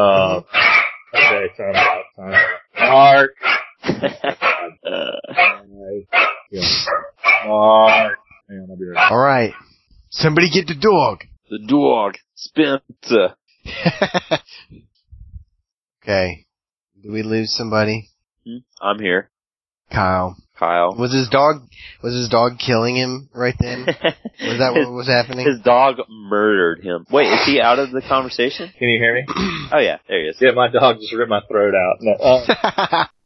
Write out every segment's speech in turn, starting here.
Um, okay, time out, time out. Mark. Mark. Hang on, I'll be right All right. Somebody get the dog. the dog, Spencer. okay. Do we lose somebody? Hmm? I'm here, Kyle. Kyle. Was his dog was his dog killing him right then? Was that what was happening? His dog murdered him. Wait, is he out of the conversation? Can you hear me? Oh yeah, there he is. Yeah, my dog just ripped my throat out. No, uh,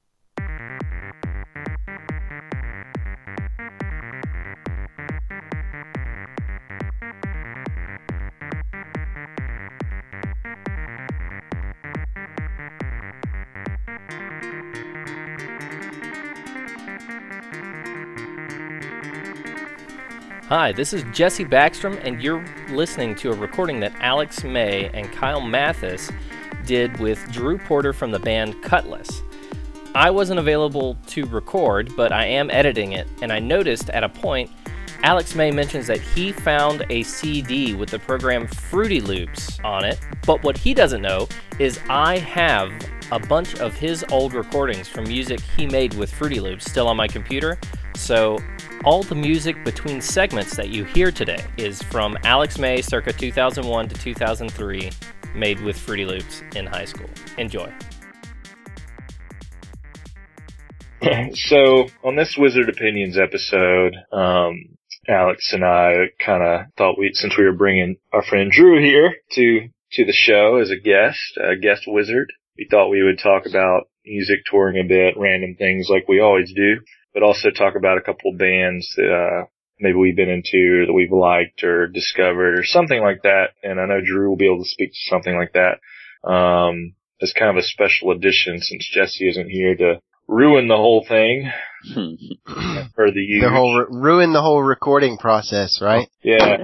Hi, this is Jesse Backstrom, and you're listening to a recording that Alex May and Kyle Mathis did with Drew Porter from the band Cutlass. I wasn't available to record, but I am editing it, and I noticed at a point Alex May mentions that he found a CD with the program Fruity Loops on it, but what he doesn't know is I have a bunch of his old recordings from music he made with Fruity Loops still on my computer. So all the music between segments that you hear today is from Alex May circa 2001 to 2003, made with Fruity Loops in high school. Enjoy. so on this Wizard Opinions episode, um, Alex and I kind of thought we, since we were bringing our friend Drew here to to the show as a guest, a guest wizard, we thought we would talk about music, touring a bit, random things like we always do, but also talk about a couple of bands that uh, maybe we've been into or that we've liked or discovered or something like that. And I know Drew will be able to speak to something like that. Um, as kind of a special edition since Jesse isn't here to ruin the whole thing for the use. the whole ru- ruin the whole recording process, right? Yeah,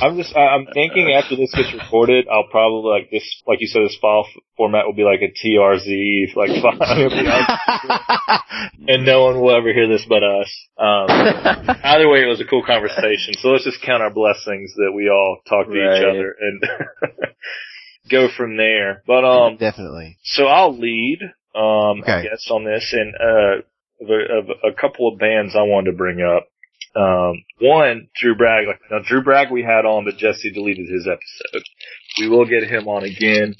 I'm just I- I'm thinking after this gets recorded, I'll probably like this, like you said, this file f- format will be like a TRZ, like file, It'll be like- and no one will ever hear this but us. Um, either way, it was a cool conversation. So let's just count our blessings that we all talk to each other and go from there. But um, Definitely. so I'll lead, um, I guess on this and, uh, of a, of a couple of bands I wanted to bring up. Um, one, Drew Bragg, now Drew Bragg we had on, but Jesse deleted his episode. We will get him on again.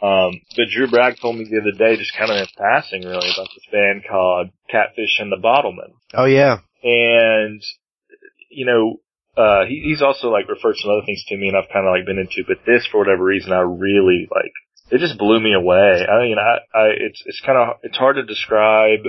Um, but Drew Bragg told me the other day, just kind of in passing really, about this band called Catfish and the Bottlemen Oh yeah. and you know uh he, he's also like referred some other things to me and I've kind of like been into but this for whatever reason I really like it just blew me away I mean I I it's it's kind of it's hard to describe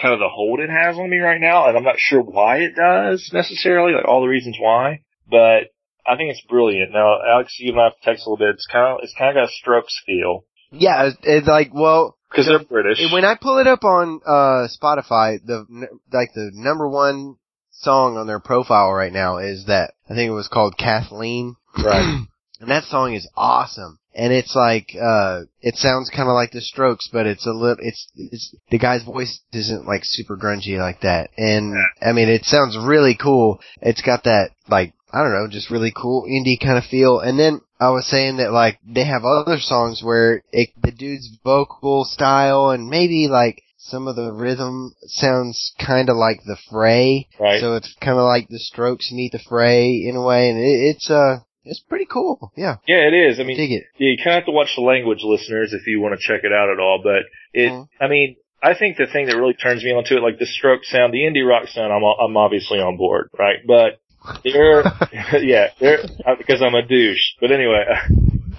kind of the hold it has on me right now and I'm not sure why it does necessarily like all the reasons why but I think it's brilliant. Now Alex you and I have to text a little bit. It's kind of it's kind of got a strokes feel. Yeah, it's, it's like well, because they're British. when I pull it up on uh Spotify, the like the number one song on their profile right now is that I think it was called Kathleen. right And that song is awesome. And it's like, uh, it sounds kind of like the strokes, but it's a little, it's, it's, the guy's voice isn't like super grungy like that. And, I mean, it sounds really cool. It's got that, like, I don't know, just really cool indie kind of feel. And then I was saying that like, they have other songs where it, the dude's vocal style and maybe like, some of the rhythm sounds kind of like the fray. right So it's kind of like the strokes meet the fray in a way. And it, it's, uh, it's pretty cool. Yeah. yeah it is I mean Dig it. Yeah, you kind of have to watch the language, listeners, if you want to check it out at all. But it, Mhm. I mean, I think the thing that really turns me onto it, like the stroke sound, the indie rock sound, I'm I'm obviously on board, right? But they're, yeah, they're because I'm a douche. But anyway,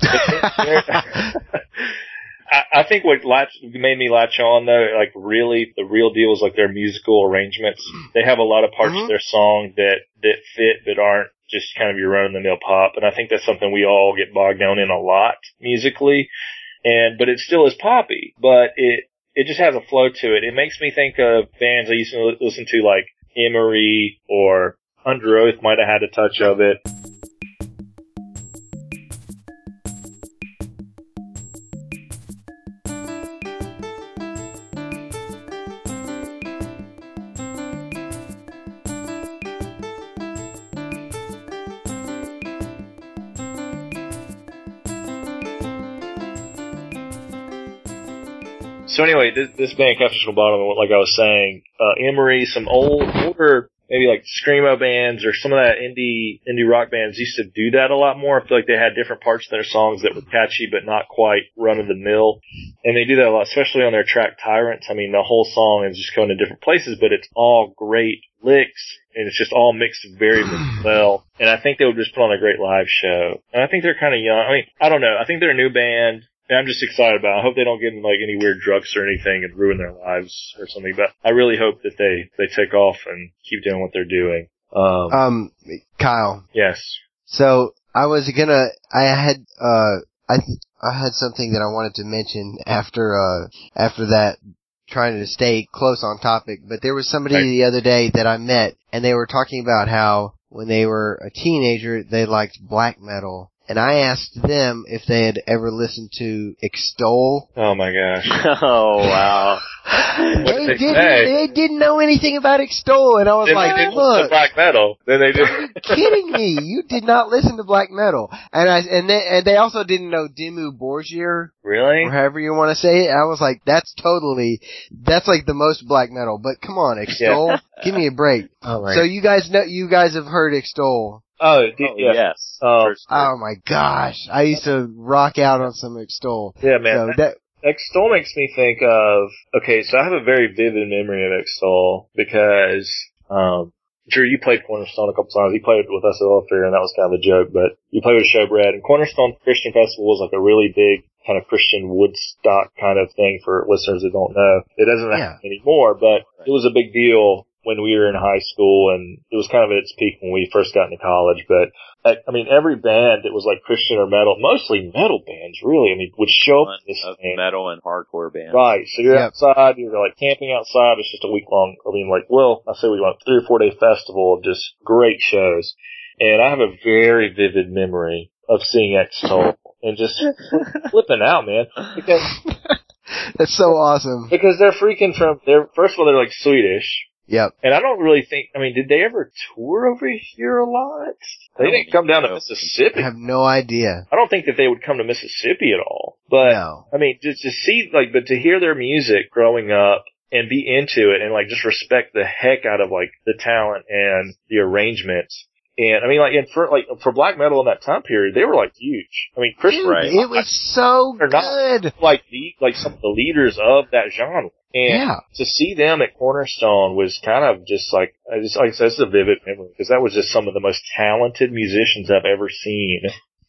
I, I think what latch, made me latch on though, like really, the real deal is like their musical arrangements. They have a lot of parts Mhm. of their song that that fit that aren't just kind of your run of the mill pop, and I think that's something we all get bogged down in a lot musically. And but it still is poppy, but it it just has a flow to it. It makes me think of bands I used to listen to, like Emery or Underoath might have had a touch of it. Anyway, this, this band, the Bottom, like I was saying, uh, Emery, some old, older, maybe like screamo bands or some of that indie indie rock bands used to do that a lot more. I feel like they had different parts of their songs that were catchy but not quite run of the mill, and they do that a lot, especially on their track Tyrants. I mean, the whole song is just going to different places, but it's all great licks and it's just all mixed very, very well. And I think they would just put on a great live show. And I think they're kind of young. I mean, I don't know. I think they're a new band. And I'm just excited about. It. I hope they don't get in like any weird drugs or anything and ruin their lives or something. But I really hope that they they take off and keep doing what they're doing. Um, Um, Kyle. yes. So I was gonna, I had, uh, I, th- I had something that I wanted to mention after, uh, after that, trying to stay close on topic, but there was somebody Right. the other day that I met and they were talking about how when they were a teenager, they liked black metal. And I asked them if they had ever listened to Extol. Oh my gosh. oh wow. They, did they didn't, say? they didn't know anything about Extol and I was Then like, they did listen to look, black metal. Then they did. are you kidding me? You did not listen to black metal. And I and they, and they also didn't know Dimmu Borgir really? or however you want to say it. I was like, that's totally that's like the most black metal. But come on, Extol, give me a break. Oh So you guys know you guys have heard Extol. Oh, d- Oh, yeah. yes. Oh. Oh my gosh, I used to rock out on some Extol. Yeah, man. So that Extol makes me think of okay, so I have a very vivid memory of Extol because um Drew, you played Cornerstone a couple times. You played with us at All Fair, and that was kind of a joke. But you played with Showbread, and Cornerstone Christian Festival was like a really big kind of Christian Woodstock kind of thing for listeners that don't know. It doesn't Yeah. happen anymore, but it was a big deal when we were in high school, and it was kind of at its peak when we first got into college. But I I mean, every band that was like Christian or metal, mostly metal bands, really. I mean, would show up this of thing. metal and hardcore bands. Right. So you're Yep. outside, you're like camping outside. It's just a week long. I mean, like, well, I say we went three or four day festival of just great shows. And I have a very vivid memory of seeing Extol and just flipping out, man. Because, that's so awesome. because they're freaking from, they're, first of all, they're like Swedish. Yep. And I don't really think, I mean, did they ever tour over here a lot? They didn't come down to Mississippi. I have no idea. I don't think that they would come to Mississippi at all. But No. I mean, just to see like, but to hear their music growing up and be into it and like just respect the heck out of like the talent and the arrangements. And I mean, like, and for like for black metal in that time period, they were like huge. I mean, Christian, Dude, Right. it was so They're not. good. like the like some of the leaders of that genre. And Yeah. to see them at Cornerstone was kind of just like, I just, like I said, it's a vivid memory because that was just some of the most talented musicians I've ever seen.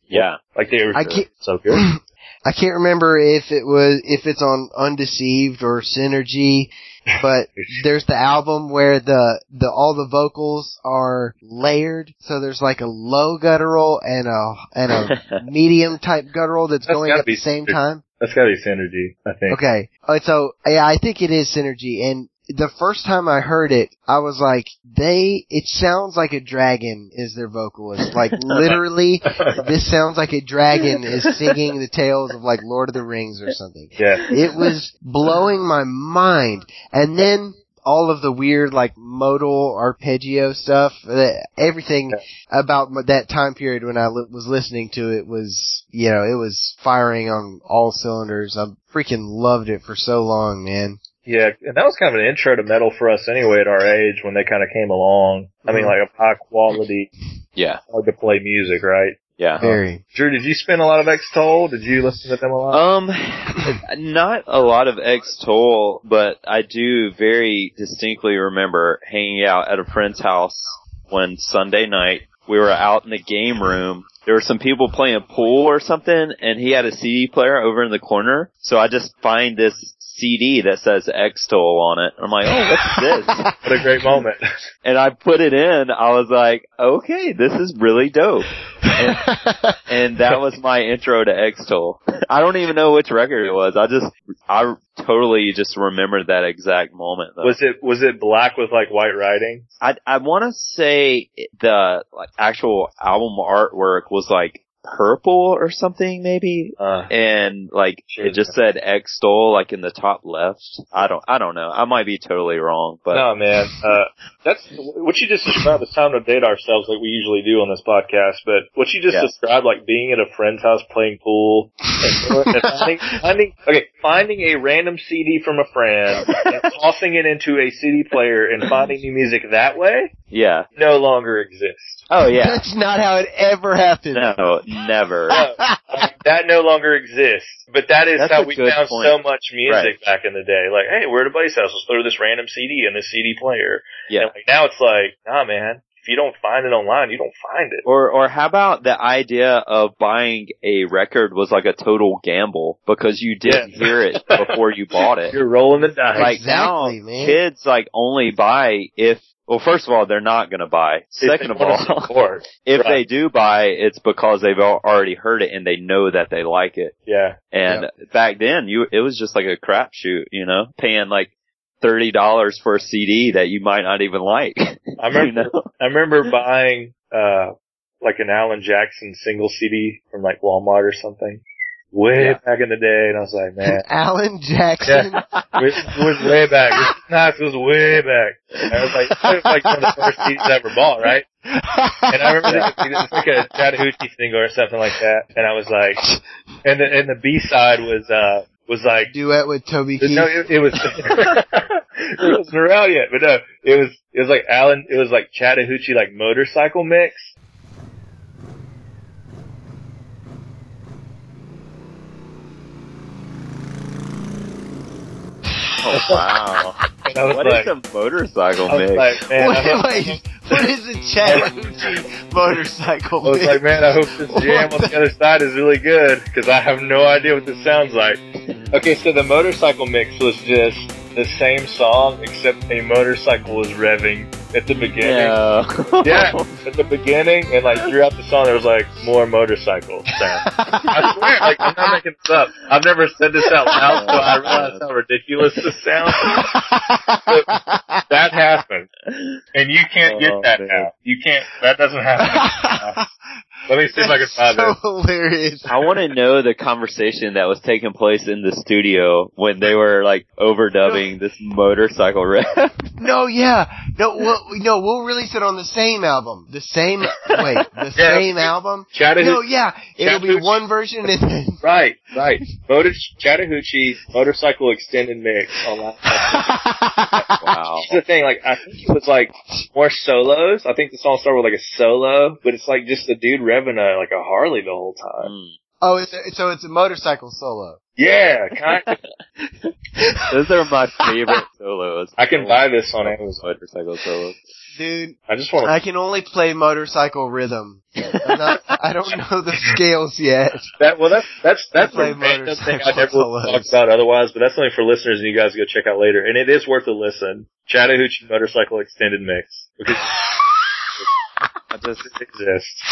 Yeah. Like they were I can't- so good. I can't remember if it was if it's on Undeceived or Synergy, but there's the album where the the all the vocals are layered. So there's like a low guttural and a and a medium type guttural that's, That's going at the same Synergy. time. That's gotta be synergy, I think. Okay. Uh, so yeah, I think it is Synergy and the first time I heard it, I was like, they, it sounds like a dragon is their vocalist. Like literally, this sounds like a dragon is singing the tales of like Lord of the Rings or something. yeah. It was blowing my mind. And then all of the weird like modal arpeggio stuff, uh, everything about that time period when I li- was listening to it was, you know, it was firing on all cylinders. I freaking loved it for so long, man. Yeah, and that was kind of an intro to metal for us anyway at our age when they kind of came along. I mean, Mhm. like a high quality, Yeah. hard to play music, right? Yeah. Very. Drew, did you spend a lot of Extol? Did you listen to them a lot? Um, not a lot of Extol, but I do very distinctly remember hanging out at a friend's house one Sunday night. We were out in the game room. There were some people playing pool or something, and he had a CD player over in the corner. So I just find this CD that says Extol on it. I'm like, oh, what's this? what a great moment. and I put it in. I was like, okay, this is really dope. And, and that was my intro to Extol. I don't even know which record it was. I just, I totally just remembered that exact moment. Though. was it was it black with like white writing? I I want to say the like actual album artwork was like purple or something maybe. Uh, And like it just said Extol like in the top left. I don't I don't know. I might be totally wrong, but no, man. Uh, that's what you just described. It's time to date ourselves like we usually do on this podcast. But what you just described, like being at a friend's house playing pool, and, and finding, finding, okay, finding a random CD from a friend and tossing it into a CD player and finding new music that way yeah. no longer exists. Oh yeah. That's not how it ever happened. No, never. No, that no longer exists. But that is That's how we found point. so much music Right. back in the day. Like, hey, we're at a buddy's house. Let's throw this random CD in this CD player. Yeah. And like now it's like, nah, man. If you don't find it online, you don't find it. Or or how about the idea of buying a record was like a total gamble because you didn't Yeah. hear it before you bought it. You're rolling the dice. Like Exactly, now, man. kids like only buy if. Well, first of all, they're not going to buy. Second of all, support. if Right. they do buy, it's because they've al- already heard it and they know that they like it. yeah. And back then, you it was just like a crapshoot, you know, paying like thirty dollars for a CD that you might not even like. I remember, you know? I remember buying, uh, like an Alan Jackson single CD from like Walmart or something. Way Yeah. back in the day, and I was like, man, Alan Jackson. It was way back. It was, nah, it was way back. And I was like, it was like one of the first CDs I ever bought, right? And I remember thinking, it was like a Chattahoochee single or something like that. And I was like, and the, and the B side was, uh, was like, Duet with Toby Keith. no, it, it was, it wasn't around yet, but no, it was, it was like Alan, it was like Chattahoochee like motorcycle mix. Oh wow! And I was What is like, a motorcycle mix? like, man, I hope- wait, wait, what is a Chattahoochee motorcycle? I was mix? like, man, I hope this jam on the other side is really good because I have no idea what this sounds like. Okay, so the motorcycle mix was just the same song except a motorcycle was revving at the beginning. Yeah. Yeah, at the beginning and like throughout the song there was like more motorcycle sound. I swear, like I'm not making this up. I've never said this out loud, so I realize how ridiculous this sounds. That happened, and you can't get Oh, that man. now. You can't. That doesn't happen. Let me see if I can find so it. hilarious. I want to know the conversation that was taking place in the studio when they were like overdubbing this motorcycle riff. No, yeah, no, we'll, no, we'll release it on the same album. The same, wait, the Yeah. same album. Chattahoochee. No, yeah, it'll be one version and then. Right, right. Motor Chattahoochee motorcycle extended mix on that. wow. Here's the thing, like I think it was like more solos. I think the song started with like a solo, but it's like just the dude revving a like a Harley the whole time. Mm. Oh, it's a, so it's a motorcycle solo. Yeah, kind of. Those are my favorite solos. I can buy this on Amazon. Motorcycle solos. Dude, I just want I can only play motorcycle rhythm. I'm not, I don't know the scales yet. That well, that's that's that's play a random thing I never would talk about otherwise, but that's something for listeners and you guys go check out later. And it is worth a listen. Chattahoochee motorcycle extended mix because I just, it exists.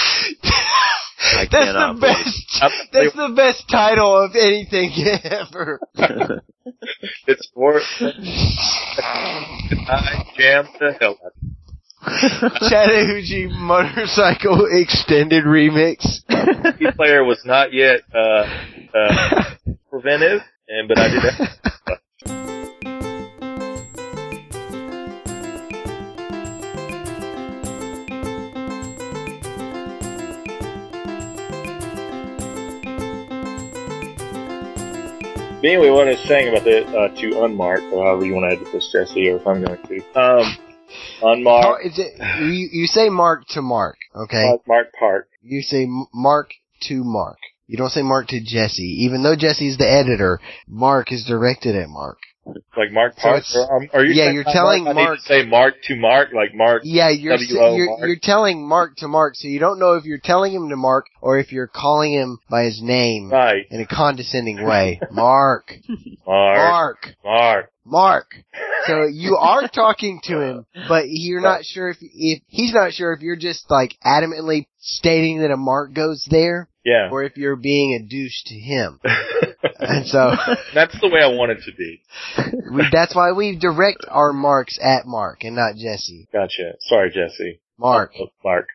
I That's cannot the believe best. I'm- That's the best title of anything ever. It's for I jam the hell out. it. Chattahoochee motorcycle extended remix. The player was not yet uh, uh, preventive, and but I did that. But anyway, what I was saying about the uh, to unmark, or however you want to edit this, Jesse, or if I'm going to, um, Oh, is it, you, you say mark to mark, okay? mark, mark part. You say mark to mark. You don't say mark to Jesse. Even though Jesse's the editor, Mark is directed at Mark. Like Mark So Park? it's- or, um, are you yeah, you're telling I need to Mark- say Mark to Mark, like Mark. Yeah, you're, you're, Mark. you're telling Mark to Mark, so you don't know if you're telling him to Mark or if you're calling him by his name Right, in a condescending way. Mark. Mark, Mark. Mark. Mark. So you are talking to him, but you're not sure if, if, he's not sure if you're just like adamantly stating that a mark goes there Yeah, or if you're being a douche to him. And so that's the way I want it to be. we, that's why we direct our marks at Mark and not Jesse. Gotcha. Sorry, Jesse. Mark. Oh, Mark.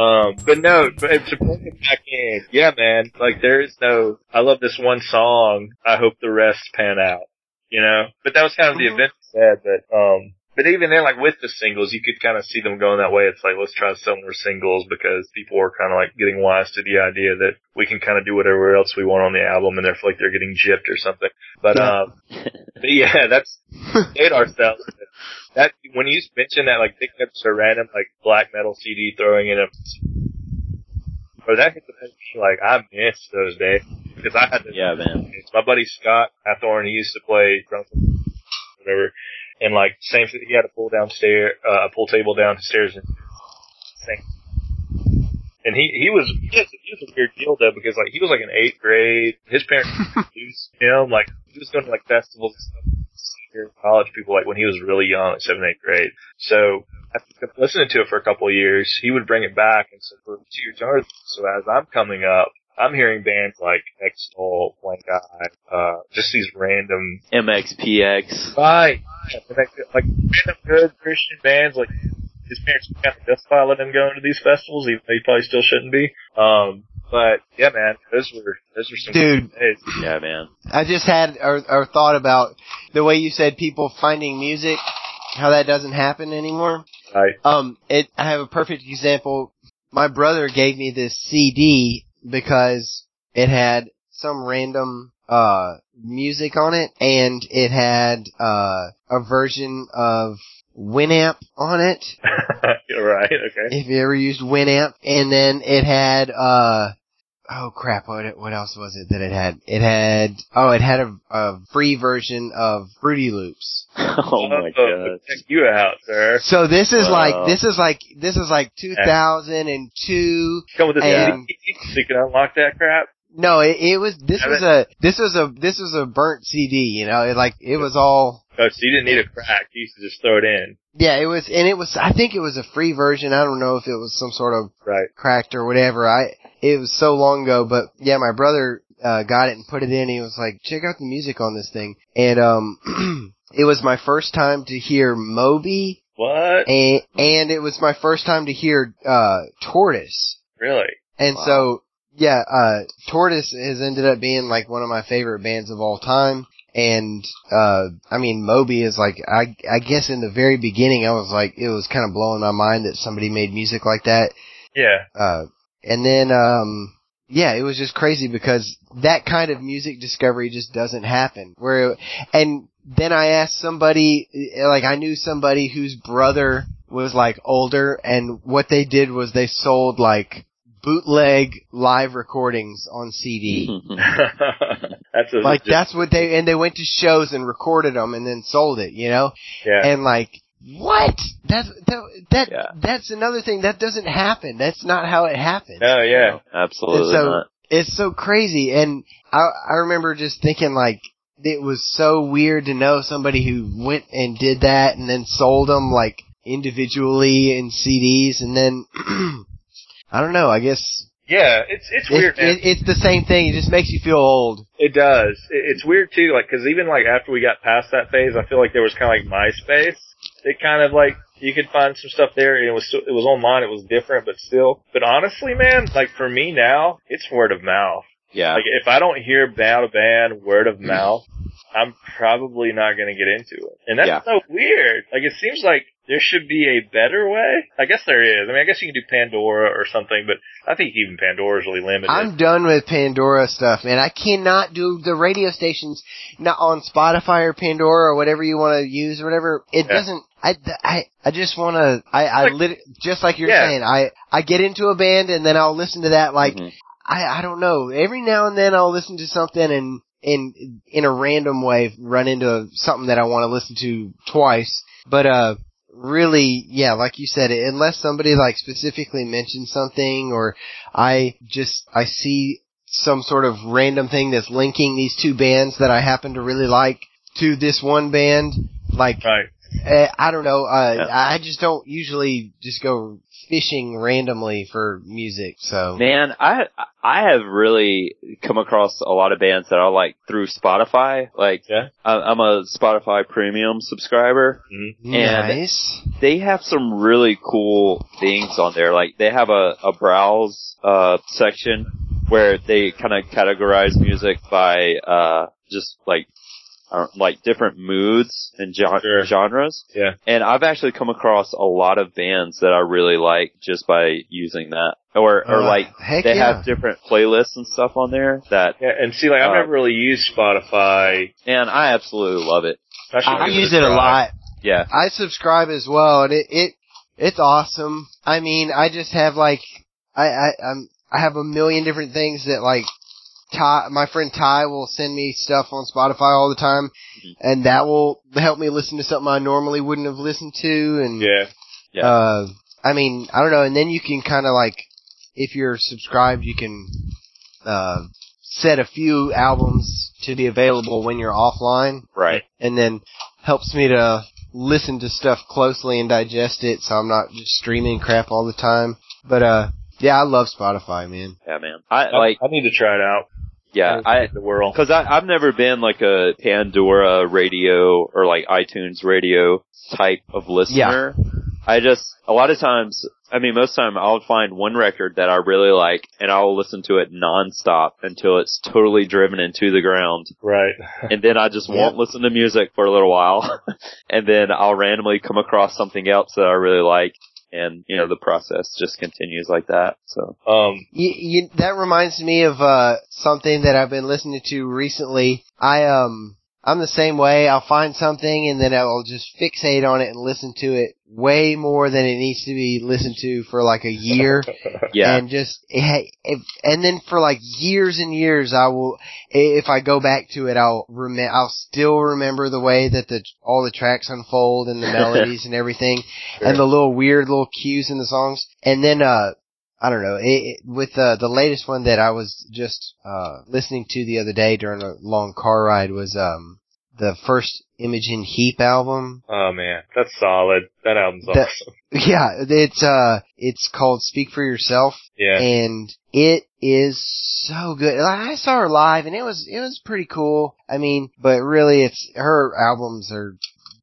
Um, but no, but to bring it back in, yeah, man, like there is no, I love this one song, I hope the rest pan out, you know? But that was kind of the Mhm. event said, but, um, but even then, like with the singles, you could kind of see them going that way. It's like, let's try to sell more singles because people are kind of like getting wise to the idea that we can kind of do whatever else we want on the album and they feel like they're getting gypped or something. But, Yeah. um, but yeah, that's, hate ourselves. That, when you mentioned that, like picking up just a random, like black metal CD, throwing in a, or that hit the head, like I miss those days because I had to Yeah, man. it's my buddy Scott Hathorn. He used to play drums, whatever, and like same. thing, He had a pull downstairs, uh, a pull table downstairs, and same. And he he was he was, he was a weird deal though because like he was like in eighth grade. His parents introduced him like he was going to like festivals and stuff. Senior college people like when he was really young, like seventh eighth grade. So after listening to it for a couple of years, he would bring it back and so for two years younger. So as I'm coming up, I'm hearing bands like Extol, Blank Eye, uh, just these random, MXPX. right, like like random good Christian bands. Like his parents kind of justify letting him go into these festivals, even though he probably still shouldn't be. Um, but yeah, man, those were those were some Dude. good days. Yeah, man. I just had or, or thought about the way you said people finding music, how that doesn't happen anymore. Right. Um, it, I have a perfect example. My brother gave me this CD because it had some random, uh, music on it and it had, uh, a version of Winamp on it. Right. Okay. If you ever used Winamp. And then it had, uh, oh crap, what, what else was it that it had? It had, oh, it had a, a free version of Fruity Loops. Oh my Uh, god. Check you out, sir. So this is Wow. like, this is like, this is like 2002. Come with this And- CD so you can unlock that crap. No, it, it was, this Have was a, this was a, this was a burnt CD, you know, it like, it was all, Oh, so you didn't need a crack. You used to just throw it in. yeah, it was, and it was, I think it was a free version. I don't know if it was some sort of Right. cracked or whatever. I it was so long ago, but yeah, my brother uh got it and put it in. He was like, "Check out the music on this thing." And um it was my first time to hear Moby What? and and it was my first time to hear uh Tortoise. Really? And Wow. so yeah, uh Tortoise has ended up being like one of my favorite bands of all time. And uh I mean Moby is like I I guess in the very beginning I was like it was kind of blowing my mind that somebody made music like that. Yeah. Uh, and then, um, yeah, it was just crazy because that kind of music discovery just doesn't happen. Where, and then I asked somebody, like I knew somebody whose brother was like older and what they did was they sold like bootleg live recordings on CD. that's a, Like just- that's what they, and they went to shows and recorded them and then sold it, you know? yeah. And like, what? That's, that, that, Yeah. that's another thing. That doesn't happen. That's not how it happens. oh yeah. Absolutely And so- not. it's so crazy and I I remember just thinking like it was so weird to know somebody who went and did that and then sold them like individually in CDs and then I don't know I guess Yeah. It's it's it, weird, man. it, it's the same thing it just makes you feel old It does. It, it's weird too, like, cause even like after we got past that phase, I feel like there was kind of like MySpace. It kind of like, you could find some stuff there and it was still, it was online, it was different, but still. But honestly, man, like for me now, it's word of mouth. Yeah. Like if I don't hear about a band word of mouth, I'm probably not gonna get into it. And that's Yeah. so weird. Like it seems like there should be a better way. I guess there is. I mean, I guess you can do Pandora or something, but I think even Pandora is really limited. I'm done with Pandora stuff man I cannot do the radio stations not on Spotify or Pandora or whatever you want to use or whatever it Yeah. doesn't I, I, I just want to, I, I Like- lit, just like you're Yeah. saying, I, I get into a band and then I'll listen to that like, Mhm. I, I don't know. Every now and then I'll listen to something and in in a random way run into something that I want to listen to twice. But uh really, yeah, like you said, unless somebody like specifically mentions something or I just I see some sort of random thing that's linking these two bands that I happen to really like to this one band, like right. Uh, I don't know. Uh, Yeah. I just don't usually just go fishing randomly for music. So Man, I I have really come across a lot of bands that I like through Spotify. Like, Yeah. I- I'm a Spotify Premium subscriber. Mhm. and- nice. They have some really cool things on there. Like, they have a a browse uh section where they kind of categorize music by uh just like uh, like different moods and gen- Sure. genres. Yeah. And I've actually come across a lot of bands that I really like just by using that. Or, or Uh, like, heck they yeah. have different playlists and stuff on there that, Yeah, and see, like I've Uh, never really used Spotify. and I absolutely love it. I, I use it a lot. Yeah. I subscribe as well, and it it it's awesome. I mean, I just have like I I I'm I have a million different things that like Ty, my friend Ty will send me stuff on Spotify all the time, Mhm. and that will help me listen to something I normally wouldn't have listened to, and Yeah, Yeah. uh, I mean, I don't know, and then you can kind of like, if you're subscribed, you can, uh, set a few albums to be available when you're offline, Right. and then helps me to listen to stuff closely and digest it, so I'm not just streaming crap all the time. But, uh, yeah, I love Spotify, man. Yeah, man. I I, like, I need to try it out. Yeah, I, the world. Cause I, I've never been like a Pandora radio or like iTunes radio type of listener. Yeah. I just, a lot of times, I mean, most of the time I'll find one record that I really like and I'll listen to it nonstop until it's totally driven into the ground. Right. And then I just Yeah. won't listen to music for a little while. and then I'll randomly come across something else that I really like. And, you know, the process just continues like that. So, Um. You, you, that reminds me of uh something that I've been listening to recently. I um I'm the same way. I'll find something and then I'll just fixate on it and listen to it way more than it needs to be listened to for like a year. yeah. And just if, and then for like years and years, I will if I go back to it, I'll rem- I'll still remember the way that the all the tracks unfold and the melodies and everything, and the little weird little cues in the songs. And then uh I don't know it, it, with uh, the latest one that I was just uh listening to the other day during a long car ride was um the first Imogen Heap album. Oh man, that's solid. That album's That- awesome. Yeah, it's uh it's called Speak for Yourself. Yeah. and it is so good. I saw her live, and it was it was pretty cool. I mean, but really, it's her albums are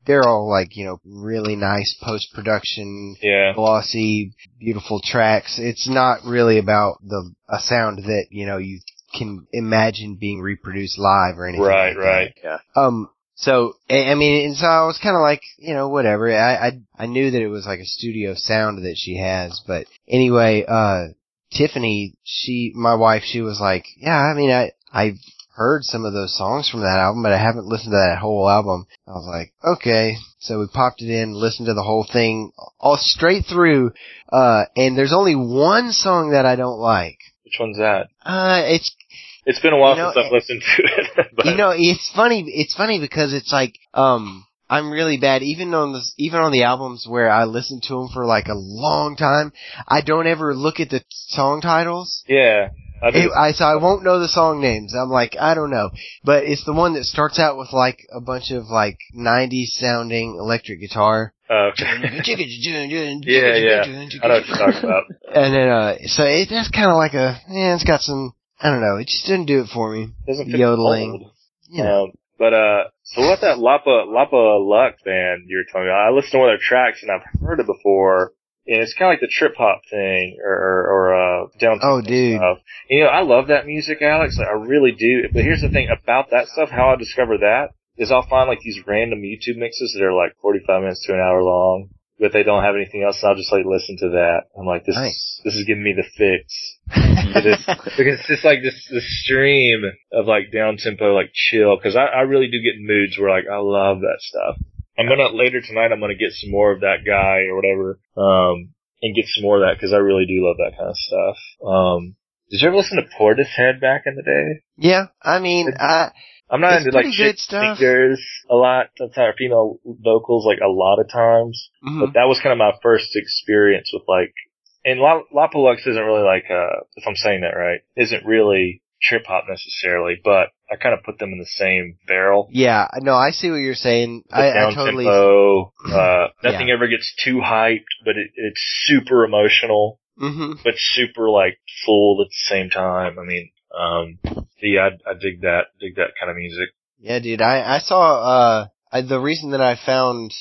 they're all like you know really nice post production, Yeah. glossy, beautiful tracks. It's not really about the a sound that you know you can imagine being reproduced live or anything. Right. like that. Right. yeah. Um. So I I mean, and so I was kind of like, you know, whatever. I, I I knew that it was like a studio sound that she has, but anyway, uh, Tiffany, she, my wife, she was like, yeah, I mean, I I've heard some of those songs from that album, but I haven't listened to that whole album. I was like, okay. So we popped it in, listened to the whole thing, all straight through. Uh, and there's only one song that I don't like. Which one's that? Uh, it's It's been a while You know, since I've listened to it. but you know, it's funny. It's funny because it's like, um, I'm really bad. Even on the even on the albums where I listen to them for like a long time, I don't ever look at the song titles. yeah. I. It, I so I won't know the song names. I'm like, I don't know, but it's the one that starts out with like a bunch of like '90s sounding electric guitar. Oh, okay. yeah, yeah, yeah. I know what you're talking about. And then, uh, so it, that's kind of like a, yeah, it's got some, I don't know, it just didn't do it for me. Doesn't Yodeling. mold. You know. Um, but uh, so what that Lapa Lapa Luck band you were talking about? I listened to one of their tracks and I've heard it before. And it's kind of like the trip hop thing, or or, or uh, down. Oh, dude. Stuff. You know, I love that music, Alex. Like, I really do. But here's the thing about that stuff. How I discover that is I'll find like these random YouTube mixes that are like 45 minutes to an hour long, but they don't have anything else. And I'll just like listen to that. I'm like, this Nice. is this is giving me the fix. It is because it's just like this this stream of like down tempo, like chill. Because I, I really do get in moods where like I love that stuff. I'm gonna later tonight. I'm gonna get some more of that guy or whatever, um, and get some more of that because I really do love that kind of stuff. Um, did you ever listen to Portishead back in the day? Yeah, I mean, I, I'm not into like pretty good chick stuff. singers a lot. Sometimes female vocals like a lot of times. mhm. But that was kind of my first experience with like, and Palux isn't really like, uh, if I'm saying that right, isn't really trip hop necessarily, but I kind of put them in the same barrel. Yeah, no, I see what you're saying. I, I down totally. tempo, uh, nothing ever gets too hyped, but it, it's super emotional, hmm but super like full at the same time. I mean, um, yeah, I, I dig that, dig that kind of music. Yeah, dude, I, I saw, uh, I, the reason that I found,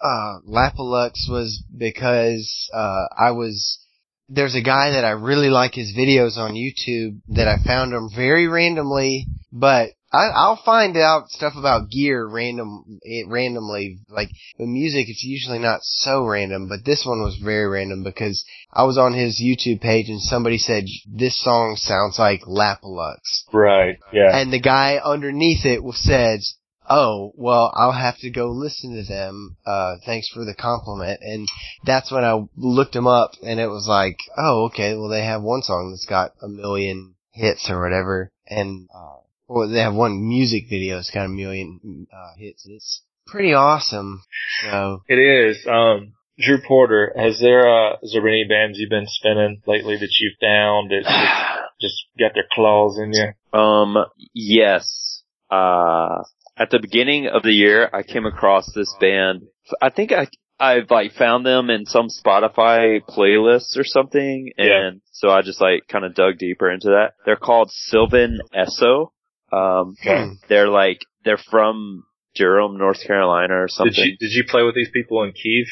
uh, Lapalux was because, uh, I was, there's a guy that I really like his videos on YouTube that I found him very randomly, but I, I'll find out stuff about gear random, it, randomly. Like, the music, it's usually not so random, but this one was very random because I was on his YouTube page and somebody said, this song sounds like Lapalux. Right. Yeah. And the guy underneath it says, "Oh, well, I'll have to go listen to them. Uh, thanks for the compliment." And that's when I looked them up, and it was like, "Oh, okay. Well, they have one song that's got a million hits or whatever, and uh, well, they have one music video that's got a million uh, hits. It's pretty awesome. So, It is. Um, Drew Porter, has there, uh, has there been any bands you've been spinning lately that you've found that that just got their claws in you? Um, yes. Uh, at the beginning of the year, I came across this band. I think I, I've like found them in some Spotify playlists or something, and Yeah. so I just like kind of dug deeper into that. They're called Sylvan Esso. Um, hmm. they're like, they're from Durham, North Carolina or something. Did you, did you play with these people in Kiev?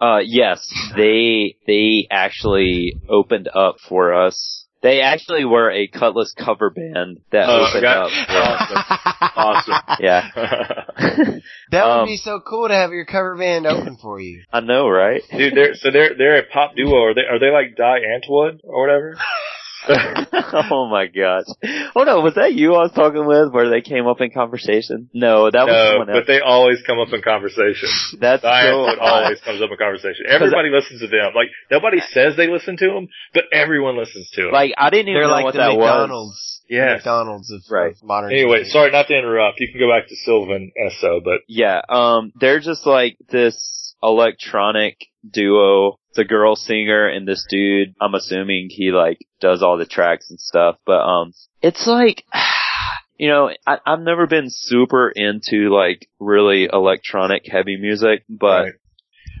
Uh, yes, they they actually opened up for us. They actually were a Cutlass cover band that Oh, opened got- up. For us. Awesome. Yeah, that would Um, be so cool to have your cover band open for you. I know, right? Dude, they're, so they're, they're a pop duo. Are they, are they like Die Antwoord or whatever? oh my gosh! Oh no, was that you I was talking with where they came up in conversation? No, that was no, someone but they always come up in conversation. That's Die so Antwoord always comes up in conversation. Everybody listens to them. Like, nobody says they listen to them, but everyone listens to them. like I didn't even They're know like what the that was. McDonald's. the Yes. McDonald's of, Right. of modern. Anyway, day. sorry not to interrupt. You can go back to Sylvan Esso, but Yeah, um, they're just like this electronic duo. A girl singer and this dude, I'm assuming he like does all the tracks and stuff, but um, it's like, you know, I, I've never been super into like really electronic heavy music, but Right.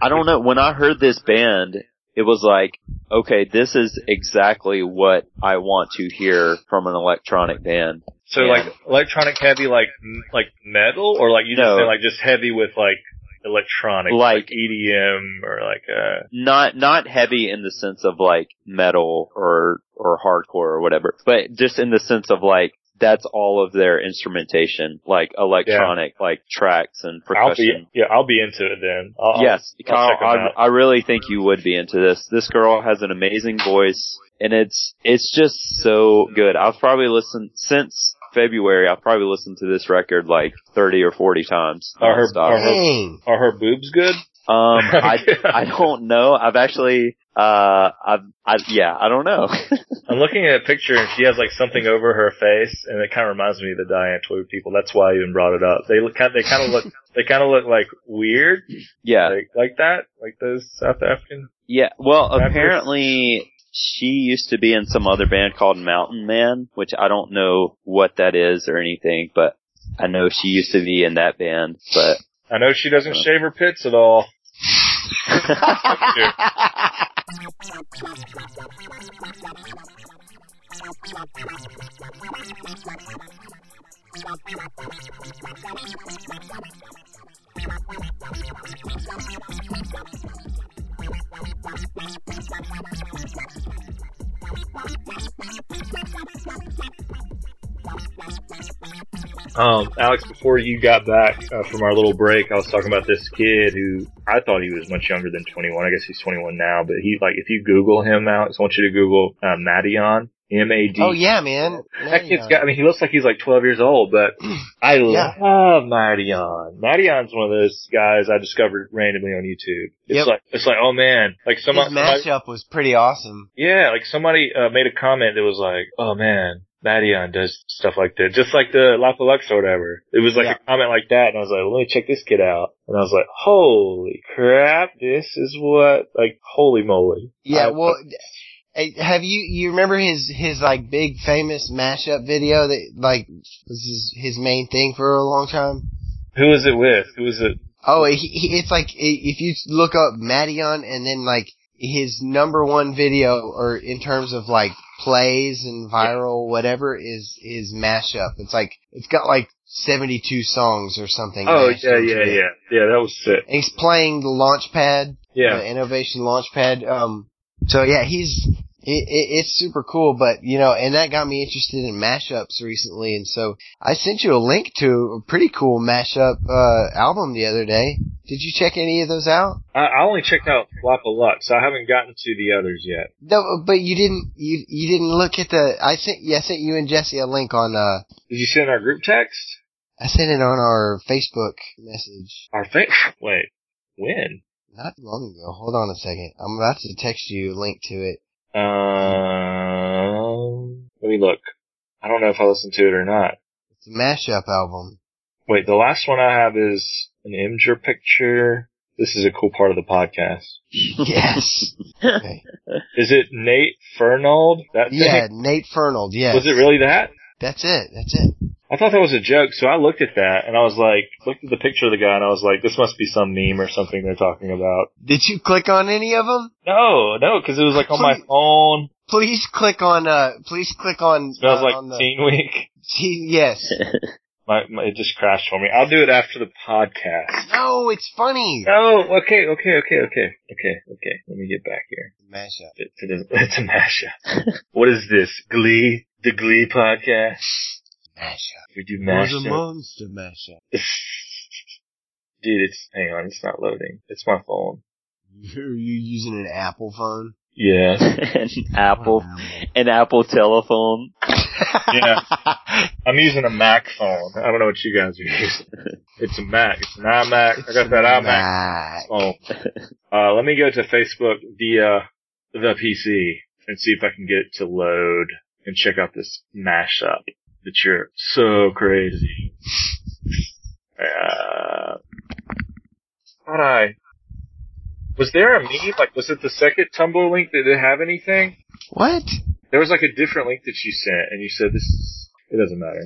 I don't know, when I heard this band, it was like, okay, this is exactly what I want to hear from an electronic band. So Yeah. like electronic heavy, like m- like metal, or like you just No. like just heavy with like electronic, Like- EDM or like uh not not heavy in the sense of like metal or or hardcore or whatever, but just in the sense of like that's all of their instrumentation, like electronic, like tracks and I'll be percussion. yeah I'll be into it then. I'll, yes, Kyle, check 'em out. I, I really think you would be into this. This girl has an amazing voice, and it's it's just so good. I've probably listened since February. I've probably listened to this record like thirty or forty times. Are her- are her- Are her boobs good? Um, I I don't know. I've actually uh I've I yeah I don't know. I'm looking at a picture and she has like something over her face, and it kind of reminds me of the Die Antwoord people. That's why I even brought it up. They look kind, they kind of look, they kind of look like weird, yeah like like that, like those South African. yeah. Well, Rappers. apparently she used to be in some other band called Mountain Man, which I don't know what that is or anything, but I know she used to be in that band. But I know she doesn't uh. shave her pits at all. Um, Alex, before you got back uh, from our little break, I was talking about this kid who I thought he was much younger than 21. I guess he's 21 now, but he like if you Google him, Alex, I want you to Google uh, Madeon, M-A-D. Oh yeah, man. That kid's got. I mean, he looks like he's like 12 years old, but I Yeah. love Madeon. Madeon's one of those guys I discovered randomly on YouTube. It's Yep. like it's like, oh man, like His somebody, somebody mashup was pretty awesome. yeah, like somebody uh, made a comment that was like, "Oh man, Madeon does stuff like that, just like the Lapalux or whatever." It was like Yeah. a comment like that, and I was like, "Let me check this kid out." And I was like, "Holy crap, this is what like holy moly!" Yeah, I- well, have you you remember his his like big famous mashup video that like was his, his main thing for a long time? Who was it with? Who was it? Oh, he, he, it's like if you look up Madeon and then like his number one video or in terms of like plays and viral whatever is is mashup. It's like it's got like 72 songs or something. Oh yeah, yeah, yeah, yeah. That was sick. And he's playing the Launchpad Yeah. the Novation Launchpad. Um, so yeah, he's it, it, it's super cool. But you know, and that got me interested in mashups recently. And so I sent you a link to a pretty cool mashup uh, album the other day. Did you check any of those out? I, I only checked out Flop of Luck, so I haven't gotten to the others yet. No, but you didn't. You you didn't look at the. I sent. Yeah, I sent you and Jesse a link on. uh Did you send our group text? I sent it on our Facebook message Our fa- Wait, when? Not long ago. Hold on a second. I'm about to text you a link to it. Um, let me look. I don't know if I listened to it or not. It's a mashup album. Wait, the last one I have is an Imgur picture. This is a cool part of the podcast. yes. Okay. Is it Nate Fernald? That thing? Yeah, Nate Fernald. Yes. Was it really that? That's it. That's it. I thought that was a joke, so I looked at that and I was like, looked at the picture of the guy and I was like, this must be some meme or something they're talking about. Did you click on any of them? No, no, because it was like on my phone. Please click on. Uh, please click on. Smells uh, like on the, Teen Week. See, yes. My, my, it just crashed for me. I'll do it after the podcast. No, it's funny. Oh, okay, okay, okay, okay, okay, okay. Let me get back here. Mashup. It, it is, it's a mashup. what is this? Glee? The Glee podcast? Mashup. We do mashup. There's a mashup. monster mashup. Dude, it's, hang on, it's not loading. It's my phone. Are you using an Apple phone? Yeah. an Apple, an Apple telephone. Yeah. I'm using a Mac phone. I don't know what you guys are using. It's a Mac. It's an iMac. I got that iMac Mac. phone. Uh, let me go to Facebook via the PC and see if I can get it to load and check out this mashup that you're so crazy. Uh, thought I, was there a meme? Like, was it the second Tumblr link? Did it have anything? What? There was like a different link that you sent, and you said this. Is, it doesn't matter.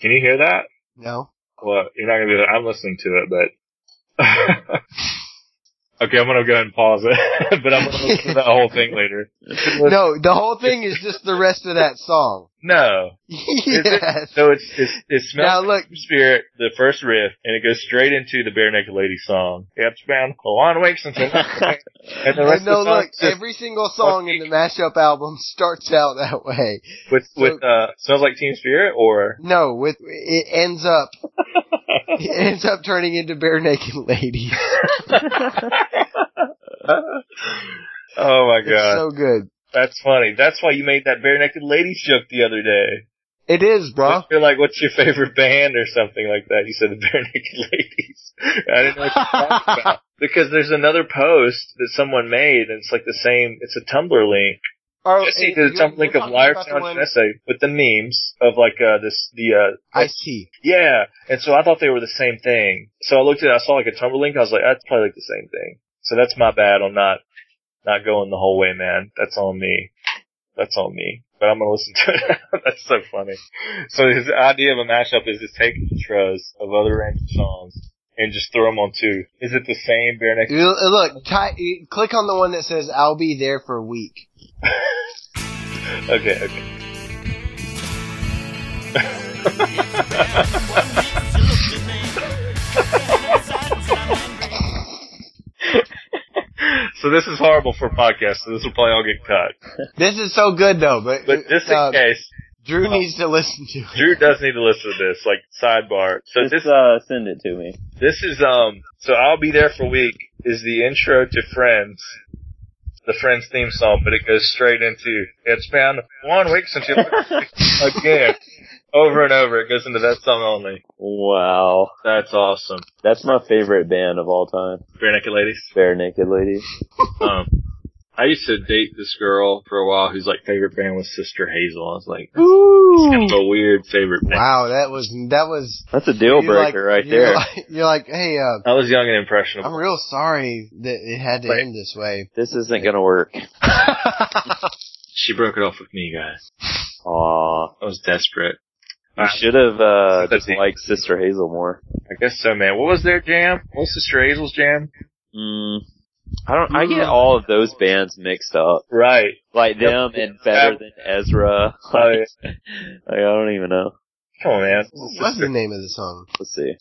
Can you hear that? No. Well, you're not gonna be. I'm listening to it, but. okay, I'm gonna go ahead and pause it, but I'm gonna listen to that whole thing later. No, the whole thing is just the rest of that song. No. Is it? yes. So it's, it's it smells Now like look, Teen Spirit, the first riff, and it goes straight into the Barenaked Lady song. It's bound one week since and the rest And no, of the look, just every single song in the mashup album starts out that way. with so- with uh smells like Teen Spirit or No, with it ends up it ends up turning into Barenaked Ladies. oh my It's god, so good. That's funny. That's why you made that Barenaked Ladies joke the other day. It is, bro. You're like, what's your favorite band or something like that? You said the Barenaked Ladies. I didn't know what you were talking about. Because there's another post that someone made, and it's like the same. It's a Tumblr link. Oh, Jesse did you're- some link of Liar about the Sound one- essay with the memes of like uh this the uh Ice T. yeah, and so I thought they were the same thing. So I looked at it, I saw like a Tumblr link, I was like, that's probably like the same thing. So that's my bad on not not going the whole way, man. That's on me. That's on me. But I'm gonna listen to it. that's so funny. So his idea of a mashup is just take intros of other random songs and just throw them on two. Is it the same bare naked? You- uh, Look, ty- click on the one that says "I'll be there for a week." Okay, okay. so this is horrible for podcasts. So this will probably all get cut. This is so good though, but But just in uh, case, Drew needs to listen to it. Drew does need to listen to this. Like sidebar. So Just this uh, send it to me. this is um. So I'll be there for a week is the intro to Friends. The Friends theme song, but it goes straight into it's been one week since you looked at me again. Over and over, it goes into that song only. Wow, That's awesome. that's my favorite band of all time. Barenaked Ladies. Bare Naked Ladies. Um, I used to date this girl for a while whose like favorite band was Sister Hazel. I was like, Ooh. kind of a weird favorite band. Wow, that was that was That's a deal you're like- breaker right you're there. Like, you're like, hey, uh, I was young and impressionable. I'm real sorry that it had to Right. end this way. This isn't gonna work. She broke it off with me, guys. Aw. I was desperate. You should have uh just it. liked Sister Hazel more. I guess so, man. What was their jam? What was Sister Hazel's jam? Mm. I don't. I get all of those bands mixed up, Right. like them and Better Than Ezra. Oh, Like, like, I don't even know. Come on, man. What's the name of the song? Let's see.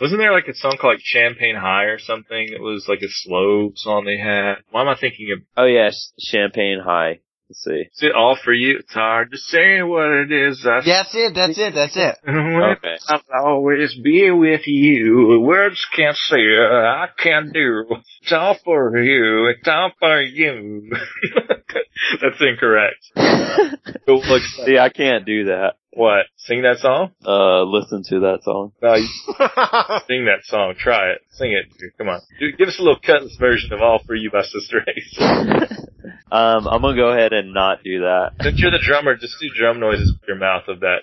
Wasn't there like a song called like Champagne High or something? It was like a slow song they had. Why am I thinking of? Oh yeah, Champagne High. Let's see. Is it all for you? It's hard to say what it is. I That's it. That's it. That's it. Okay. I'll always be with you. Words can't say it, I can't do. It's all for you. It's all for you. That's incorrect. It looks see, I can't do that. What? Sing that song? Uh, listen to that song. No, you sing that song. Try it. Sing it. Come on. Dude, give us a little cutlass version of All For You by Sister Hazel. Um, I'm gonna go ahead and not do that. Since you're the drummer, just do drum noises with your mouth of that.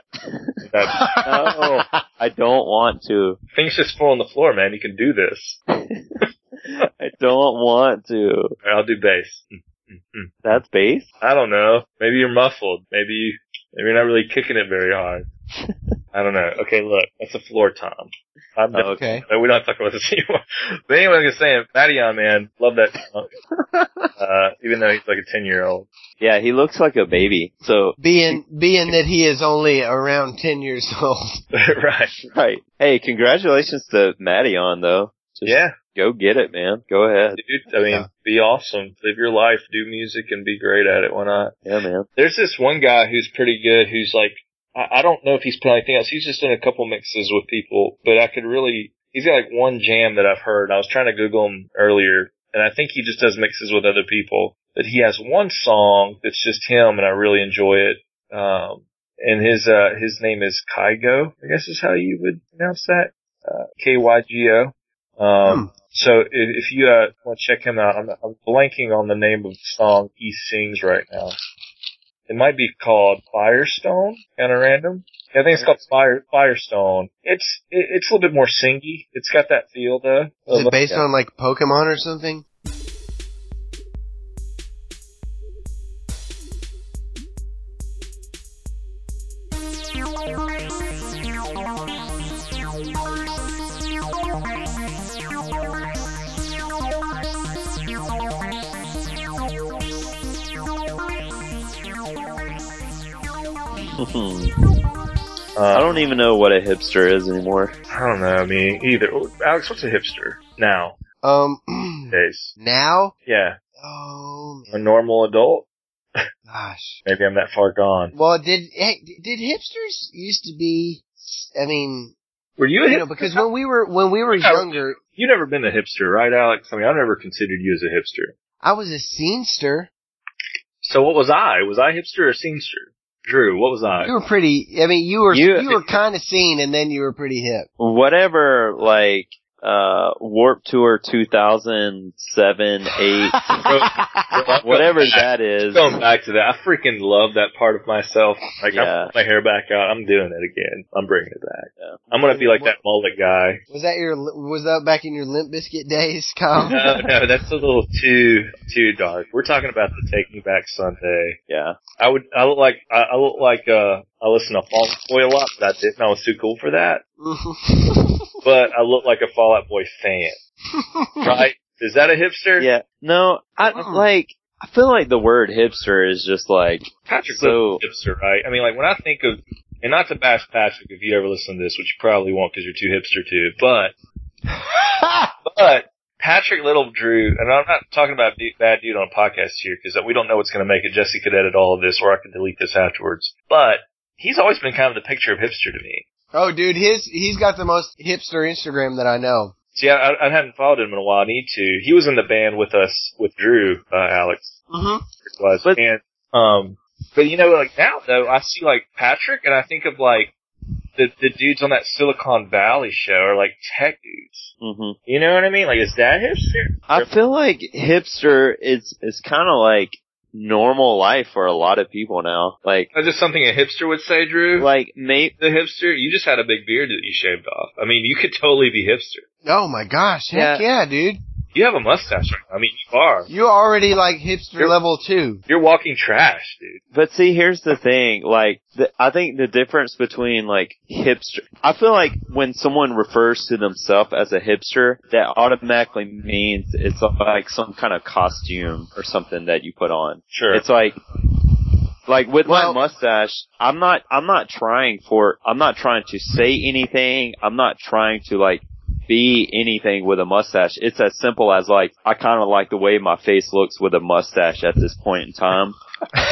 that No, I don't want to. things just fall on the floor, man. You can do this. I don't want to. All right, I'll do bass. Mm, mm, mm. That's bass? I don't know. Maybe you're muffled. Maybe you, maybe you're not really kicking it very hard. I don't know. Okay, look, that's a floor tom. I'm Oh, okay. no, we don't have to talk about this anymore. But anyway, like I was saying, Maddie man, love that song. Uh, even though he's like a 10 year old. Yeah, he looks like a baby. So, being being that he is only around ten years old. right. right. Hey, congratulations to Madeon though. Just Yeah, Go get it, man. Go ahead. dude. I mean, Yeah. be awesome. Live your life, do music and be great at it. Why not? Yeah, man. There's this one guy who's pretty good who's like, I, I don't know if he's put anything else. He's just done a couple mixes with people, but I could really, he's got like one jam that I've heard. I was trying to Google him earlier and I think he just does mixes with other people, but he has one song that's just him and I really enjoy it. Um, and his, uh, his name is Kygo, I guess is how you would pronounce that. Uh, K-Y-G-O. Um, Hmm. so if, if you, uh, want to check him out, I'm, I'm blanking on the name of the song he sings right now. It might be called Firestone, kind of random. Yeah, I think it's called Fire Firestone. It's it, it's a little bit more singy. It's got that feel though. Is it based on like Pokemon or something? I Uh, don't even know what a hipster is anymore. I don't know me either. Oh, Alex, what's a hipster now? Um, Days. now? Yeah, Oh a normal adult. gosh. Maybe I'm that far gone. Well, did hey, did hipsters used to be? I mean, Were you a you know, hipster? because when we were when we were Yeah. younger, you never been a hipster, right, Alex? I mean, I've never considered you as a hipster. I was a scenester. So what was I? Was I hipster or scenester? Drew, what was I? You were pretty. I mean, you were you, You- were kind of seen, and then you were pretty hip. Whatever, like, uh, Warped Tour 2007, 8, whatever that is. Going back to that, I freaking love that part of myself. Like, I Yeah. pulled my hair back out. I'm doing it again. I'm bringing it back. Yeah. I'm gonna be like that mullet guy. Was that your? Was that back in your Limp Bizkit days, Kyle? No, no, that's a little too too dark. We're talking about the Take Me Back Sunday. Yeah. I would, I look like, I, I look like, uh, I listen to Fall Out Boy a lot, but I didn't. I was too cool for that. But I look like a Fall Out Boy fan, right? Is that a hipster? Yeah. No, I, Mm. like, I feel like the word hipster is just like, Patrick So- so, hipster, right? I mean, like when I think of, and not to bash Patrick if you ever listen to this, which you probably won't because you're too hipster too, but, but Patrick Little Drew, and I'm not talking about du- bad dude on a podcast here because we don't know what's going to make it. Jesse could edit all of this, or I could delete this afterwards. But he's always been kind of the picture of hipster to me. oh, dude, his he's got the most hipster Instagram that I know. See, I, I hadn't followed him in a while. I need to. He was in the band with us with Drew, uh, Alex. Mm-hmm. it was. But- and um but you know, like now though, I see like Patrick and I think of like the the dudes on that Silicon Valley show are like tech dudes. Mm-hmm. You know what I mean? Like, is that hipster? I feel like hipster is is kind of like normal life for a lot of people now. Like Is this something a hipster would say, Drew? like may the hipster? You just had a big beard that you shaved off. I mean, you could totally be hipster. Oh my gosh, heck yeah, dude. You have a mustache right now. I mean, you are. You're already like hipster You're- level two. You're walking trash, dude. But see, here's the thing. Like, the, I think the difference between like hipster, I feel like when someone refers to themselves as a hipster, that automatically means it's like some kind of costume or something that you put on. Sure. It's like, like with Well- my mustache, I'm not, I'm not trying for, I'm not trying to say anything. I'm not trying to like be anything with a mustache. It's as simple as like, I kind of like the way my face looks with a mustache at this point in time.